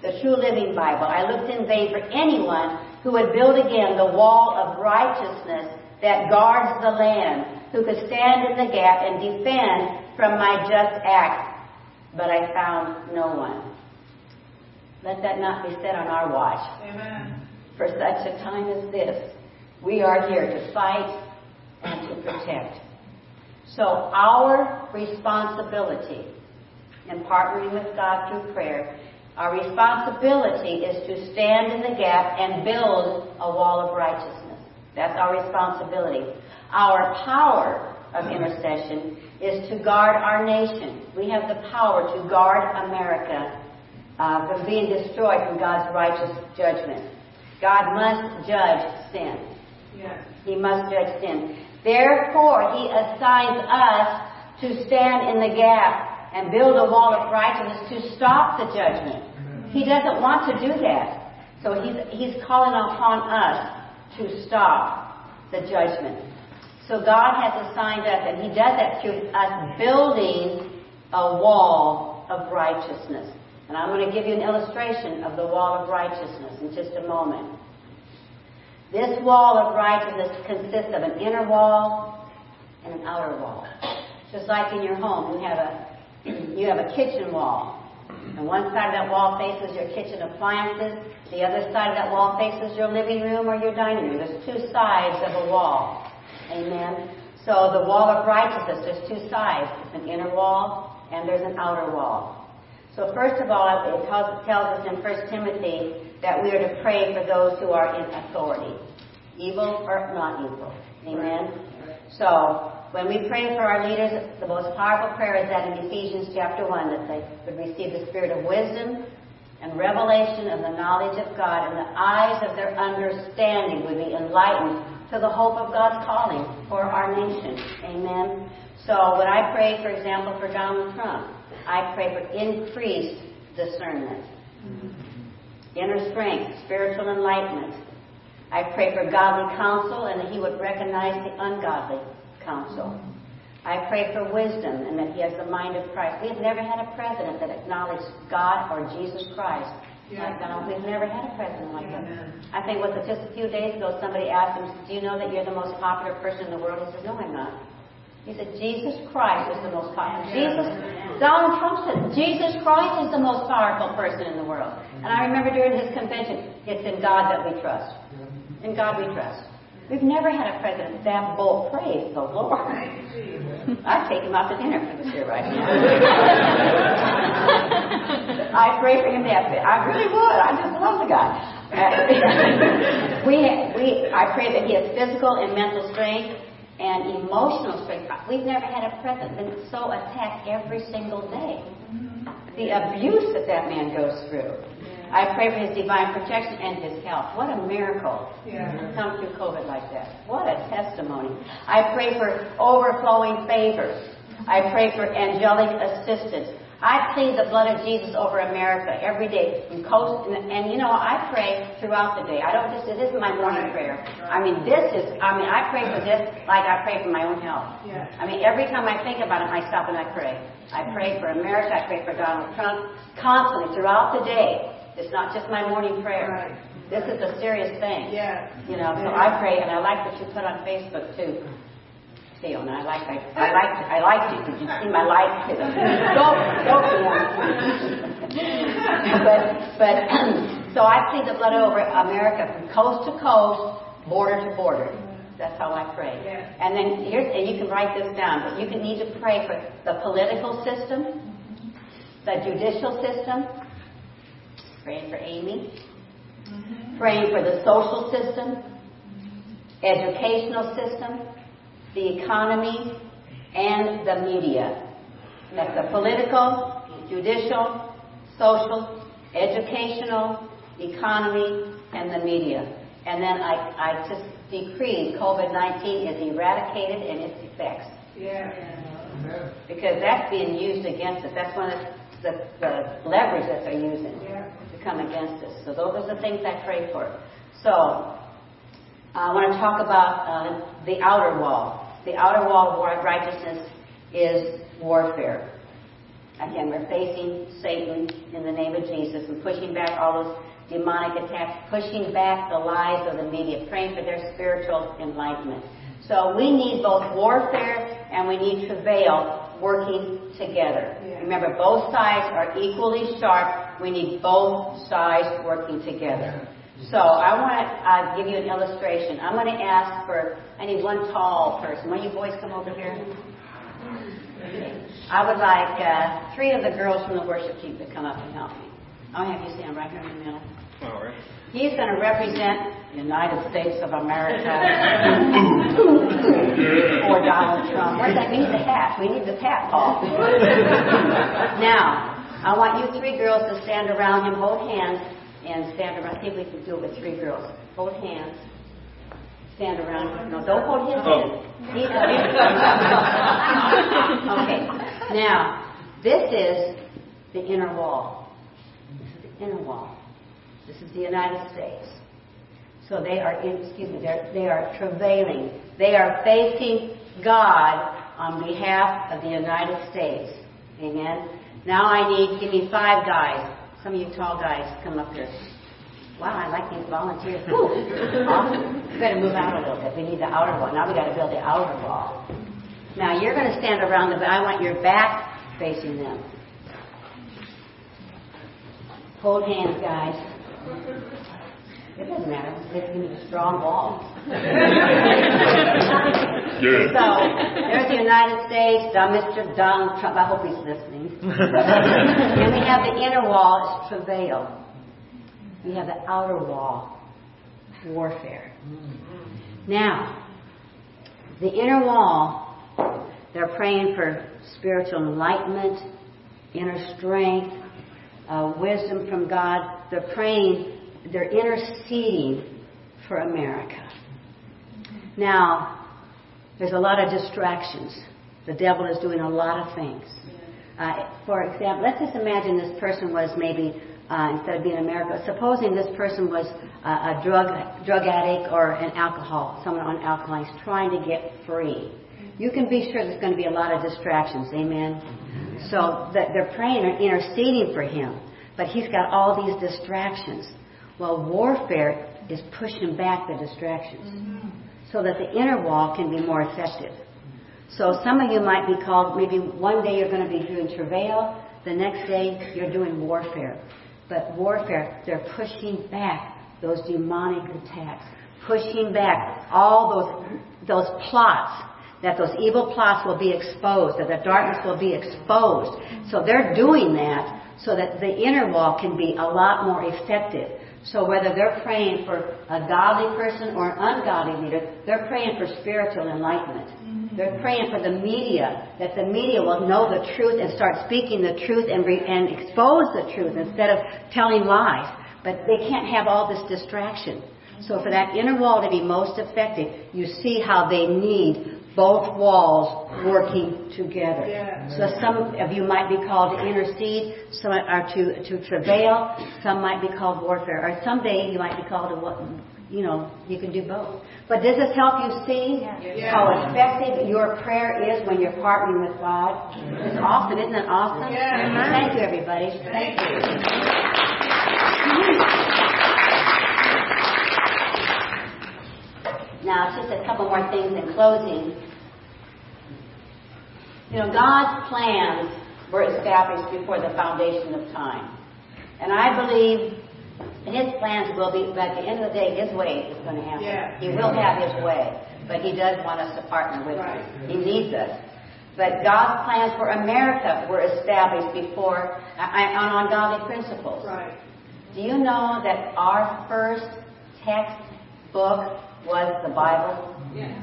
The True Living Bible. I looked in vain for anyone who would build again the wall of righteousness that guards the land, who could stand in the gap and defend from my just act. But I found no one. Let that not be said on our watch. Amen. For such a time as this, we are here to fight and to protect. So our responsibility in partnering with God through prayer our responsibility is to stand in the gap and build a wall of righteousness. That's our responsibility. Our power of intercession is to guard our nation. We have the power to guard America uh, from being destroyed from God's righteous judgment. God must judge sin. Yes. He must judge sin. Therefore, He assigns us to stand in the gap and build a wall of righteousness to stop the judgment. He doesn't want to do that. So he's, he's calling upon us to stop the judgment. So God has assigned us, and He does that through us building a wall of righteousness. And I'm going to give you an illustration of the wall of righteousness in just a moment. This wall of righteousness consists of an inner wall and an outer wall. Just like in your home, you have a you have a kitchen wall and one side of that wall faces your kitchen appliances. The other side of that wall faces your living room or your dining room. There's two sides of a wall. Amen. So the wall of righteousness, there's two sides. There's an inner wall and there's an outer wall. So first of all, it tells, us in 1 Timothy that we are to pray for those who are in authority. Evil or not evil. Amen. So when we pray for our leaders, the most powerful prayer is that in Ephesians chapter 1 that they would receive the spirit of wisdom and revelation of the knowledge of God, and the eyes of their understanding would be enlightened to the hope of God's calling for our nation. Amen. So when I pray, for example, for Donald Trump, I pray for increased discernment, inner strength, spiritual enlightenment. I pray for godly counsel and that he would recognize the ungodly counsel. I pray for wisdom and that he has the mind of Christ. We have never had a president that acknowledged God or Jesus Christ yeah. like that. We've never had a president like that. I think was it just a few days ago somebody asked him, Do you know that you're the most popular person in the world? He said, No, I'm not. He said, Jesus Christ is the most popular. Jesus, Donald Trump said, Jesus Christ is the most powerful person in the world. And I remember during his convention, it's in God that we trust. In God we trust. We've never had a president that bold. Praise the Lord. I'd take him out to dinner if he was here right now. I pray for him to have I really would. I just love the guy. we, we, I pray that he has physical and mental strength, and emotional strength. We've never had a president been so attacked every single day. Mm-hmm. The abuse that that man goes through. I pray for his divine protection and his health. What a miracle Yeah. to come through COVID like that. What a testimony. I pray for overflowing favor. I pray for angelic assistance. I plead the blood of Jesus over America every day, from coast and, and you know I pray throughout the day. I don't just this is my morning Right. prayer. I mean this is I mean I pray for this like I pray for my own health. Yeah. I mean every time I think about it, I stop and I pray. I pray for America. I pray for Donald Trump constantly throughout the day. It's not just my morning prayer. Right. This is a serious thing. Yeah. You know, so I pray, and I like what you put on Facebook too. See, and I like, I, I like, I liked it. Did you see my? Go, go, but, but, so I plead the blood over America from coast to coast, border to border. That's how I pray. Yeah. And then here's, and you can write this down, but you can need to pray for the political system, the judicial system, praying for Amy, mm-hmm. praying for the social system, educational system, the economy, and the media. That's the political, judicial, social, educational, economy, and the media. And then I, I just decree COVID-19 is eradicated and its effects Yeah. Because that's being used against us. That's one of the, the leverage that they're using Yeah. to come against us. So those are the things I pray for. So I want to talk about uh, the outer wall. The outer wall of right- righteousness is warfare. Again, we're facing Satan in the name of Jesus and pushing back all those demonic attacks, pushing back the lies of the media, praying for their spiritual enlightenment. So we need both warfare and we need travail working together. Yeah. Remember, both sides are equally sharp. We need both sides working together. So I want to uh, give you an illustration. I'm going to ask for, I need one tall person. One of you boys come over here. I would like uh, three of the girls from the worship team to come up and help me. I'll have you stand right here in the middle. All right. He's going to represent the United States of America or Donald Trump. Where's that? We need the hat. We need the hat, Paul. now, I want you three girls to stand around him, hold hands, and stand around. I think we can do it with three girls. Hold hands. Stand around. No, don't hold his Oh. hand. Okay. Now, this is the inner wall. This is the inner wall. This is the United States. So they are, in, excuse me, they are travailing. They are facing God on behalf of the United States. Amen. Now I need, give me five guys. Some of you tall guys, come up here. Wow, I like these volunteers. Whew. Awesome. We better move out a little bit. We need the outer wall. Now we got to build the outer wall. Now you're going to stand around the. But I want your back facing them. Hold hands, guys. It doesn't matter. Just give me a strong wall. Good. So there's the United States, uh, Mr. Donald Trump. I hope he's listening. and we have the inner wall, it's travail. We have the outer wall, warfare. Now, the inner wall, they're praying for spiritual enlightenment, inner strength, uh, wisdom from God. They're praying, they're interceding for America. Now, there's a lot of distractions. The devil is doing a lot of things. Uh, for example, let's just imagine this person was maybe, uh, instead of being in America, supposing this person was a, a drug, drug addict or an alcohol, someone on alcohol, trying to get free. You can be sure there's going to be a lot of distractions, amen? So they're praying or interceding for him, but he's got all these distractions. Well, warfare is pushing back the distractions mm-hmm. so that the inner wall can be more effective. So some of you might be called, maybe one day you're going to be doing travail, the next day you're doing warfare. But warfare, they're pushing back those demonic attacks, pushing back all those, those plots, that those evil plots will be exposed, that the darkness will be exposed. So they're doing that so that the inner wall can be a lot more effective. So whether they're praying for a godly person or an ungodly leader, they're praying for spiritual enlightenment. Mm-hmm. They're praying for the media, that the media will know the truth and start speaking the truth and, re- and expose the truth instead of telling lies. But they can't have all this distraction. So for that inner wall to be most effective, you see how they need both walls working together. Yeah. So some of you might be called to intercede, some are to, to travail, some might be called warfare, or someday you might be called to what, you know, you can do both. But does this help you see yeah. how effective your prayer is when you're partnering with God? It's awesome, isn't it awesome? Yeah. Thank you, everybody. Thank you. Now, just a couple more things in closing. You know, God's plans were established before the foundation of time. And I believe His plans will be, but at the end of the day, His way is going to happen. Yeah. He will have His way. But He does want us to partner with right. Him. He needs us. But God's plans for America were established before on ungodly principles. Right. Do you know that our first textbook was the Bible? Yeah.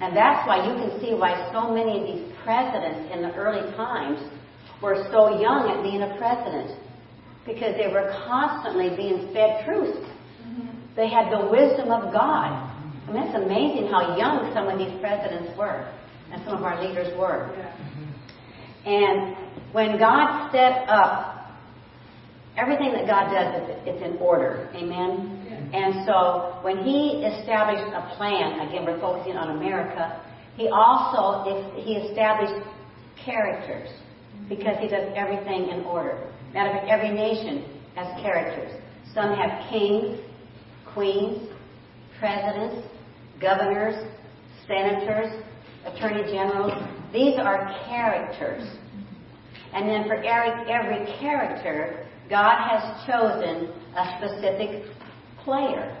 And that's why you can see why so many of these presidents in the early times were so young at being a president. Because they were constantly being fed truth. Mm-hmm. They had the wisdom of God. I mean, it's amazing how young some of these presidents were and some of our leaders were. Yeah. And when God set up everything that God does, it's in order. Amen. And so when he established a plan, again, we're focusing on America, he also he established characters because he does everything in order. Matter of every nation has characters. Some have kings, queens, presidents, governors, senators, attorney generals. These are characters. And then for every, every character, God has chosen a specific player.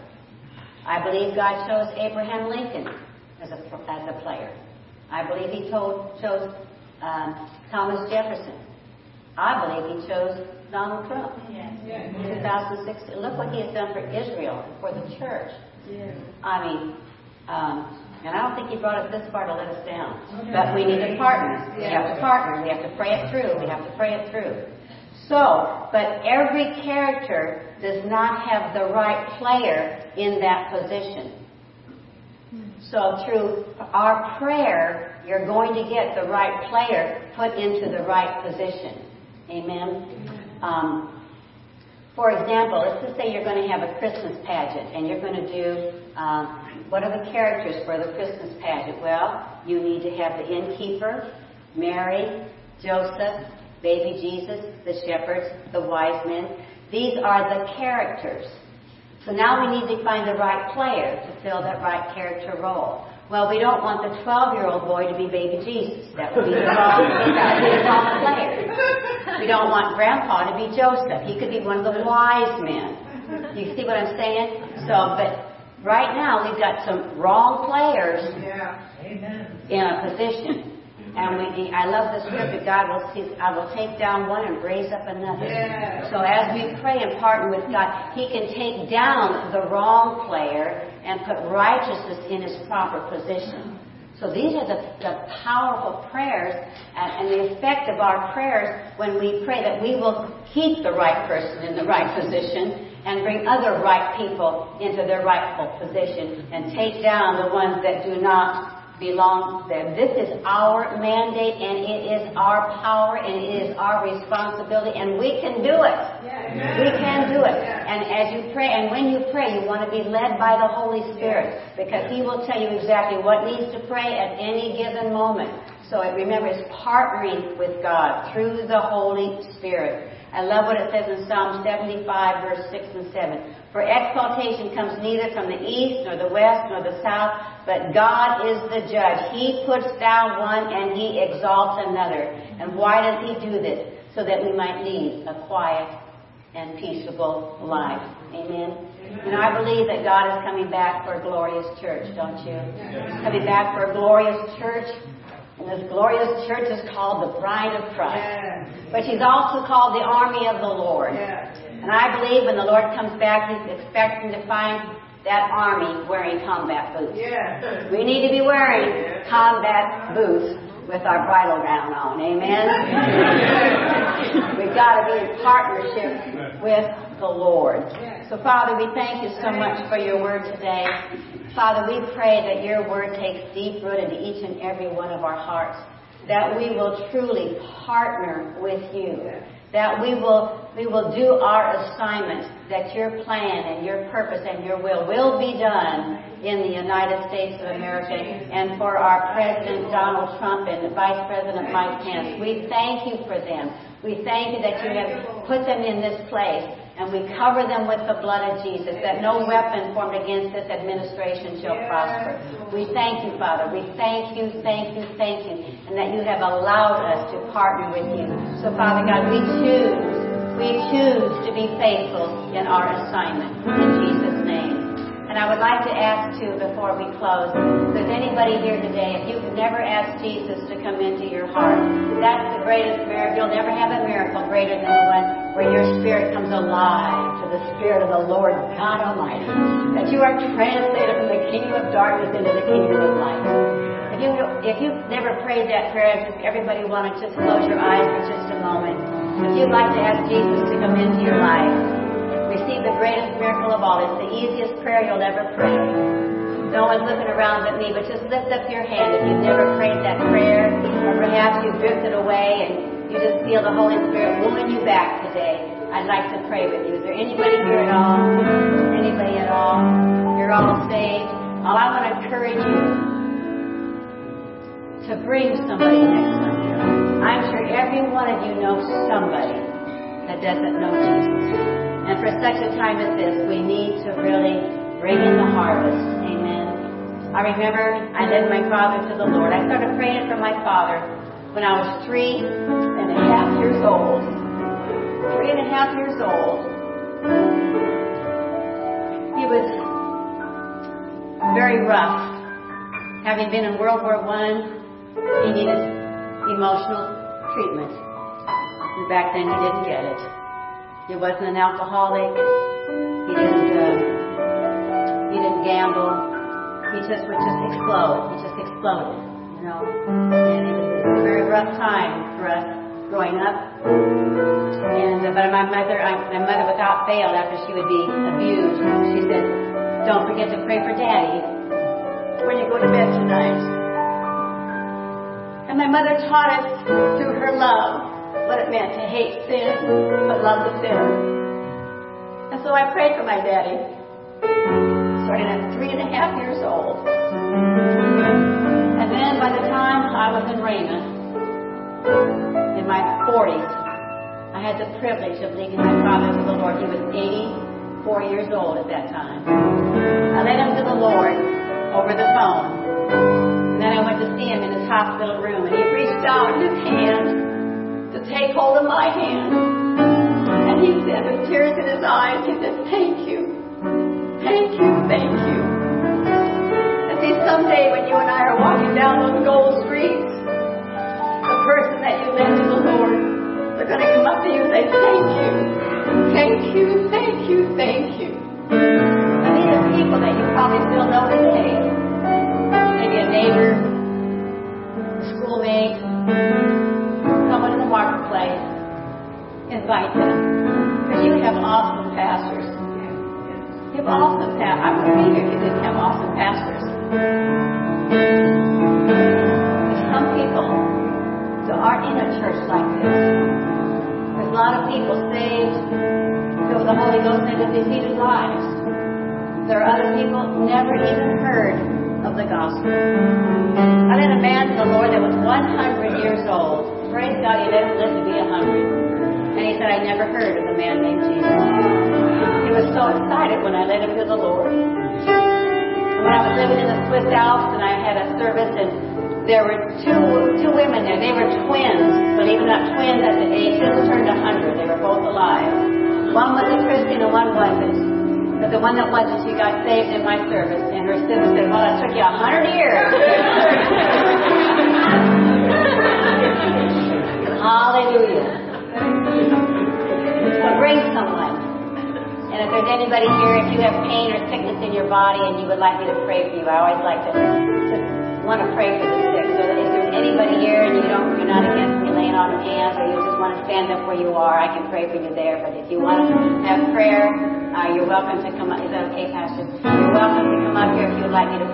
I believe God chose Abraham Lincoln as a, as a player. I believe he told, chose um, Thomas Jefferson. I believe he chose Donald Trump yes. in 2006. Look what he has done for Israel and for the church. Yes. I mean, um, and I don't think he brought us this far to let us down. Okay. But we need to partner. We have to partner. We have to pray it through. We have to pray it through. So, but every character does not have the right player in that position. So through our prayer, you're going to get the right player put into the right position. Amen. Um, for example, let's just say you're going to have a Christmas pageant and you're going to do um, what are the characters for the Christmas pageant? Well, you need to have the innkeeper, Mary, Joseph, baby Jesus, the shepherds, the wise men. These are the characters. So now we need to find the right player to fill that right character role. Well, we don't want the 12-year-old boy to be baby Jesus. That would be the wrong, that would be the wrong player. We don't want grandpa to be Joseph. He could be one of the wise men. You see what I'm saying? So, but right now we've got some wrong players yeah. in a position. And we, I love the scripture. God will see, I will take down one and raise up another. Yeah. So as we pray and partner with God, He can take down the wrong player and put righteousness in his proper position. So these are the, the powerful prayers and, and the effect of our prayers when we pray that we will keep the right person in the right position and bring other right people into their rightful position and take down the ones that do not belongs to them. This is our mandate and it is our power and it is our responsibility and we can do it. Yeah. We can do it. And as you pray, and when you pray, you want to be led by the Holy Spirit because He will tell you exactly what needs to pray at any given moment. So remember, it's partnering with God through the Holy Spirit. I love what it says in Psalm 75, verse 6 and 7. For exaltation comes neither from the east, nor the west, nor the south, but God is the judge. He puts down one and he exalts another. And why does he do this? So that we might lead a quiet and peaceable life. Amen. And I believe that God is coming back for a glorious church, don't you? He's coming back for a glorious church and this glorious church is called the bride of Christ. But she's also called the army of the Lord. And And I believe when the Lord comes back, He's expecting to find that army wearing combat boots. Yeah. We need to be wearing combat boots with our bridal gown on. Amen? We've got to be in partnership with the Lord. So, Father, we thank you so much for your word today. Father, we pray that your word takes deep root into each and every one of our hearts, that we will truly partner with you, that we will, we will do our assignment, that your plan and your purpose and your will will be done in the United States of America and for our President Donald Trump and the Vice President Mike Pence. We thank you for them. We thank you that you have put them in this place and we cover them with the blood of Jesus, that no weapon formed against this administration shall prosper. We thank you, Father. We thank you, thank you, thank you, and that you have allowed us to partner with you. So, Father God, we choose, we choose to be faithful in our assignment. In Jesus' name. And I would like to ask too, before we close, if there's anybody here today, if you've never asked Jesus to come into your heart, that's the greatest miracle. You'll never have a miracle greater than the one where your spirit comes alive to the Spirit of the Lord God Almighty. That you are translated from the kingdom of darkness into the kingdom of light. You if you've never prayed that prayer, if everybody wanted to just close your eyes for just a moment. If you'd like to ask Jesus to come into your life, receive the greatest miracle of all. It's the easiest prayer you'll ever pray. No one's looking around but me, but just lift up your hand if you've never prayed that prayer, or perhaps you've drifted away and you just feel the Holy Spirit wooing you back today. I'd like to pray with you. Is there anybody here at all? Anybody at all? You're all saved. Well, I want to encourage you to bring somebody next Sunday. I'm sure every one of you knows somebody that doesn't know Jesus. And for such a time as this, we need to really bring in the harvest. Amen. I remember I led my father to the Lord. I started praying for my father when I was three and a half years old. Three and a half years old. He was very rough. Having been in World War One, needed emotional treatment. And back then he didn't get it. He wasn't an alcoholic. He didn't. Uh, he didn't gamble. He just would just explode. He just exploded, you know. And it was a very rough time for us growing up. And uh, but my mother, I, my mother, without fail, after she would be abused, she said, "Don't forget to pray for Daddy when you go to bed tonight." And my mother taught us through her love what it meant to hate sin, but love the sinner. And so I prayed for my daddy, starting at three and a half years old. And then by the time I was in Raymond, in my 40s, I had the privilege of leading my father to the Lord. He was 84 years old at that time. I led him to the Lord over the phone. I went to see him in his hospital room, and he reached out in his hand to take hold of my hand. And he said, with tears in his eyes, he said, Thank you. Thank you. Thank you. And see, someday when you and I are walking down those gold streets, the person that you led to the Lord, they're going to come up to you and say, Thank you. Thank you. Thank you. Thank you. And these are people that you probably still know today. Maybe a neighbor, a schoolmate, someone in the marketplace, invite them. Because you have awesome pastors. You have awesome pastors. I would be here if you didn't have awesome pastors. Some people that aren't in a church like this. There's a lot of people saved, filled with the Holy Ghost, and have defeated lives. There are other people never even heard of the gospel. I led a man to the Lord that was 100 years old. Praise God, he him live to be hundred. And he said, I never heard of a man named Jesus. He was so excited when I led him to the Lord. When I was living in the Swiss Alps and I had a service and there were two two women there. They were twins, it or not, twins at the age just turned hundred. They were both alive. One was a Christian and one wasn't. But the one that wasn't, she got saved in my service. And her sister said, Well, that took you a hundred years. Hallelujah. So bring someone. And if there's anybody here, if you have pain or sickness in your body and you would like me to pray for you, I always like to just want to pray for the sick. So that if there's anybody here and you don't, you're not against me laying on hands, or you just want to stand up where you are, I can pray for you there. But if you want to have prayer, uh, you're welcome to come up. Is that okay, Pastor? You're welcome to come up here if you would like me to pray.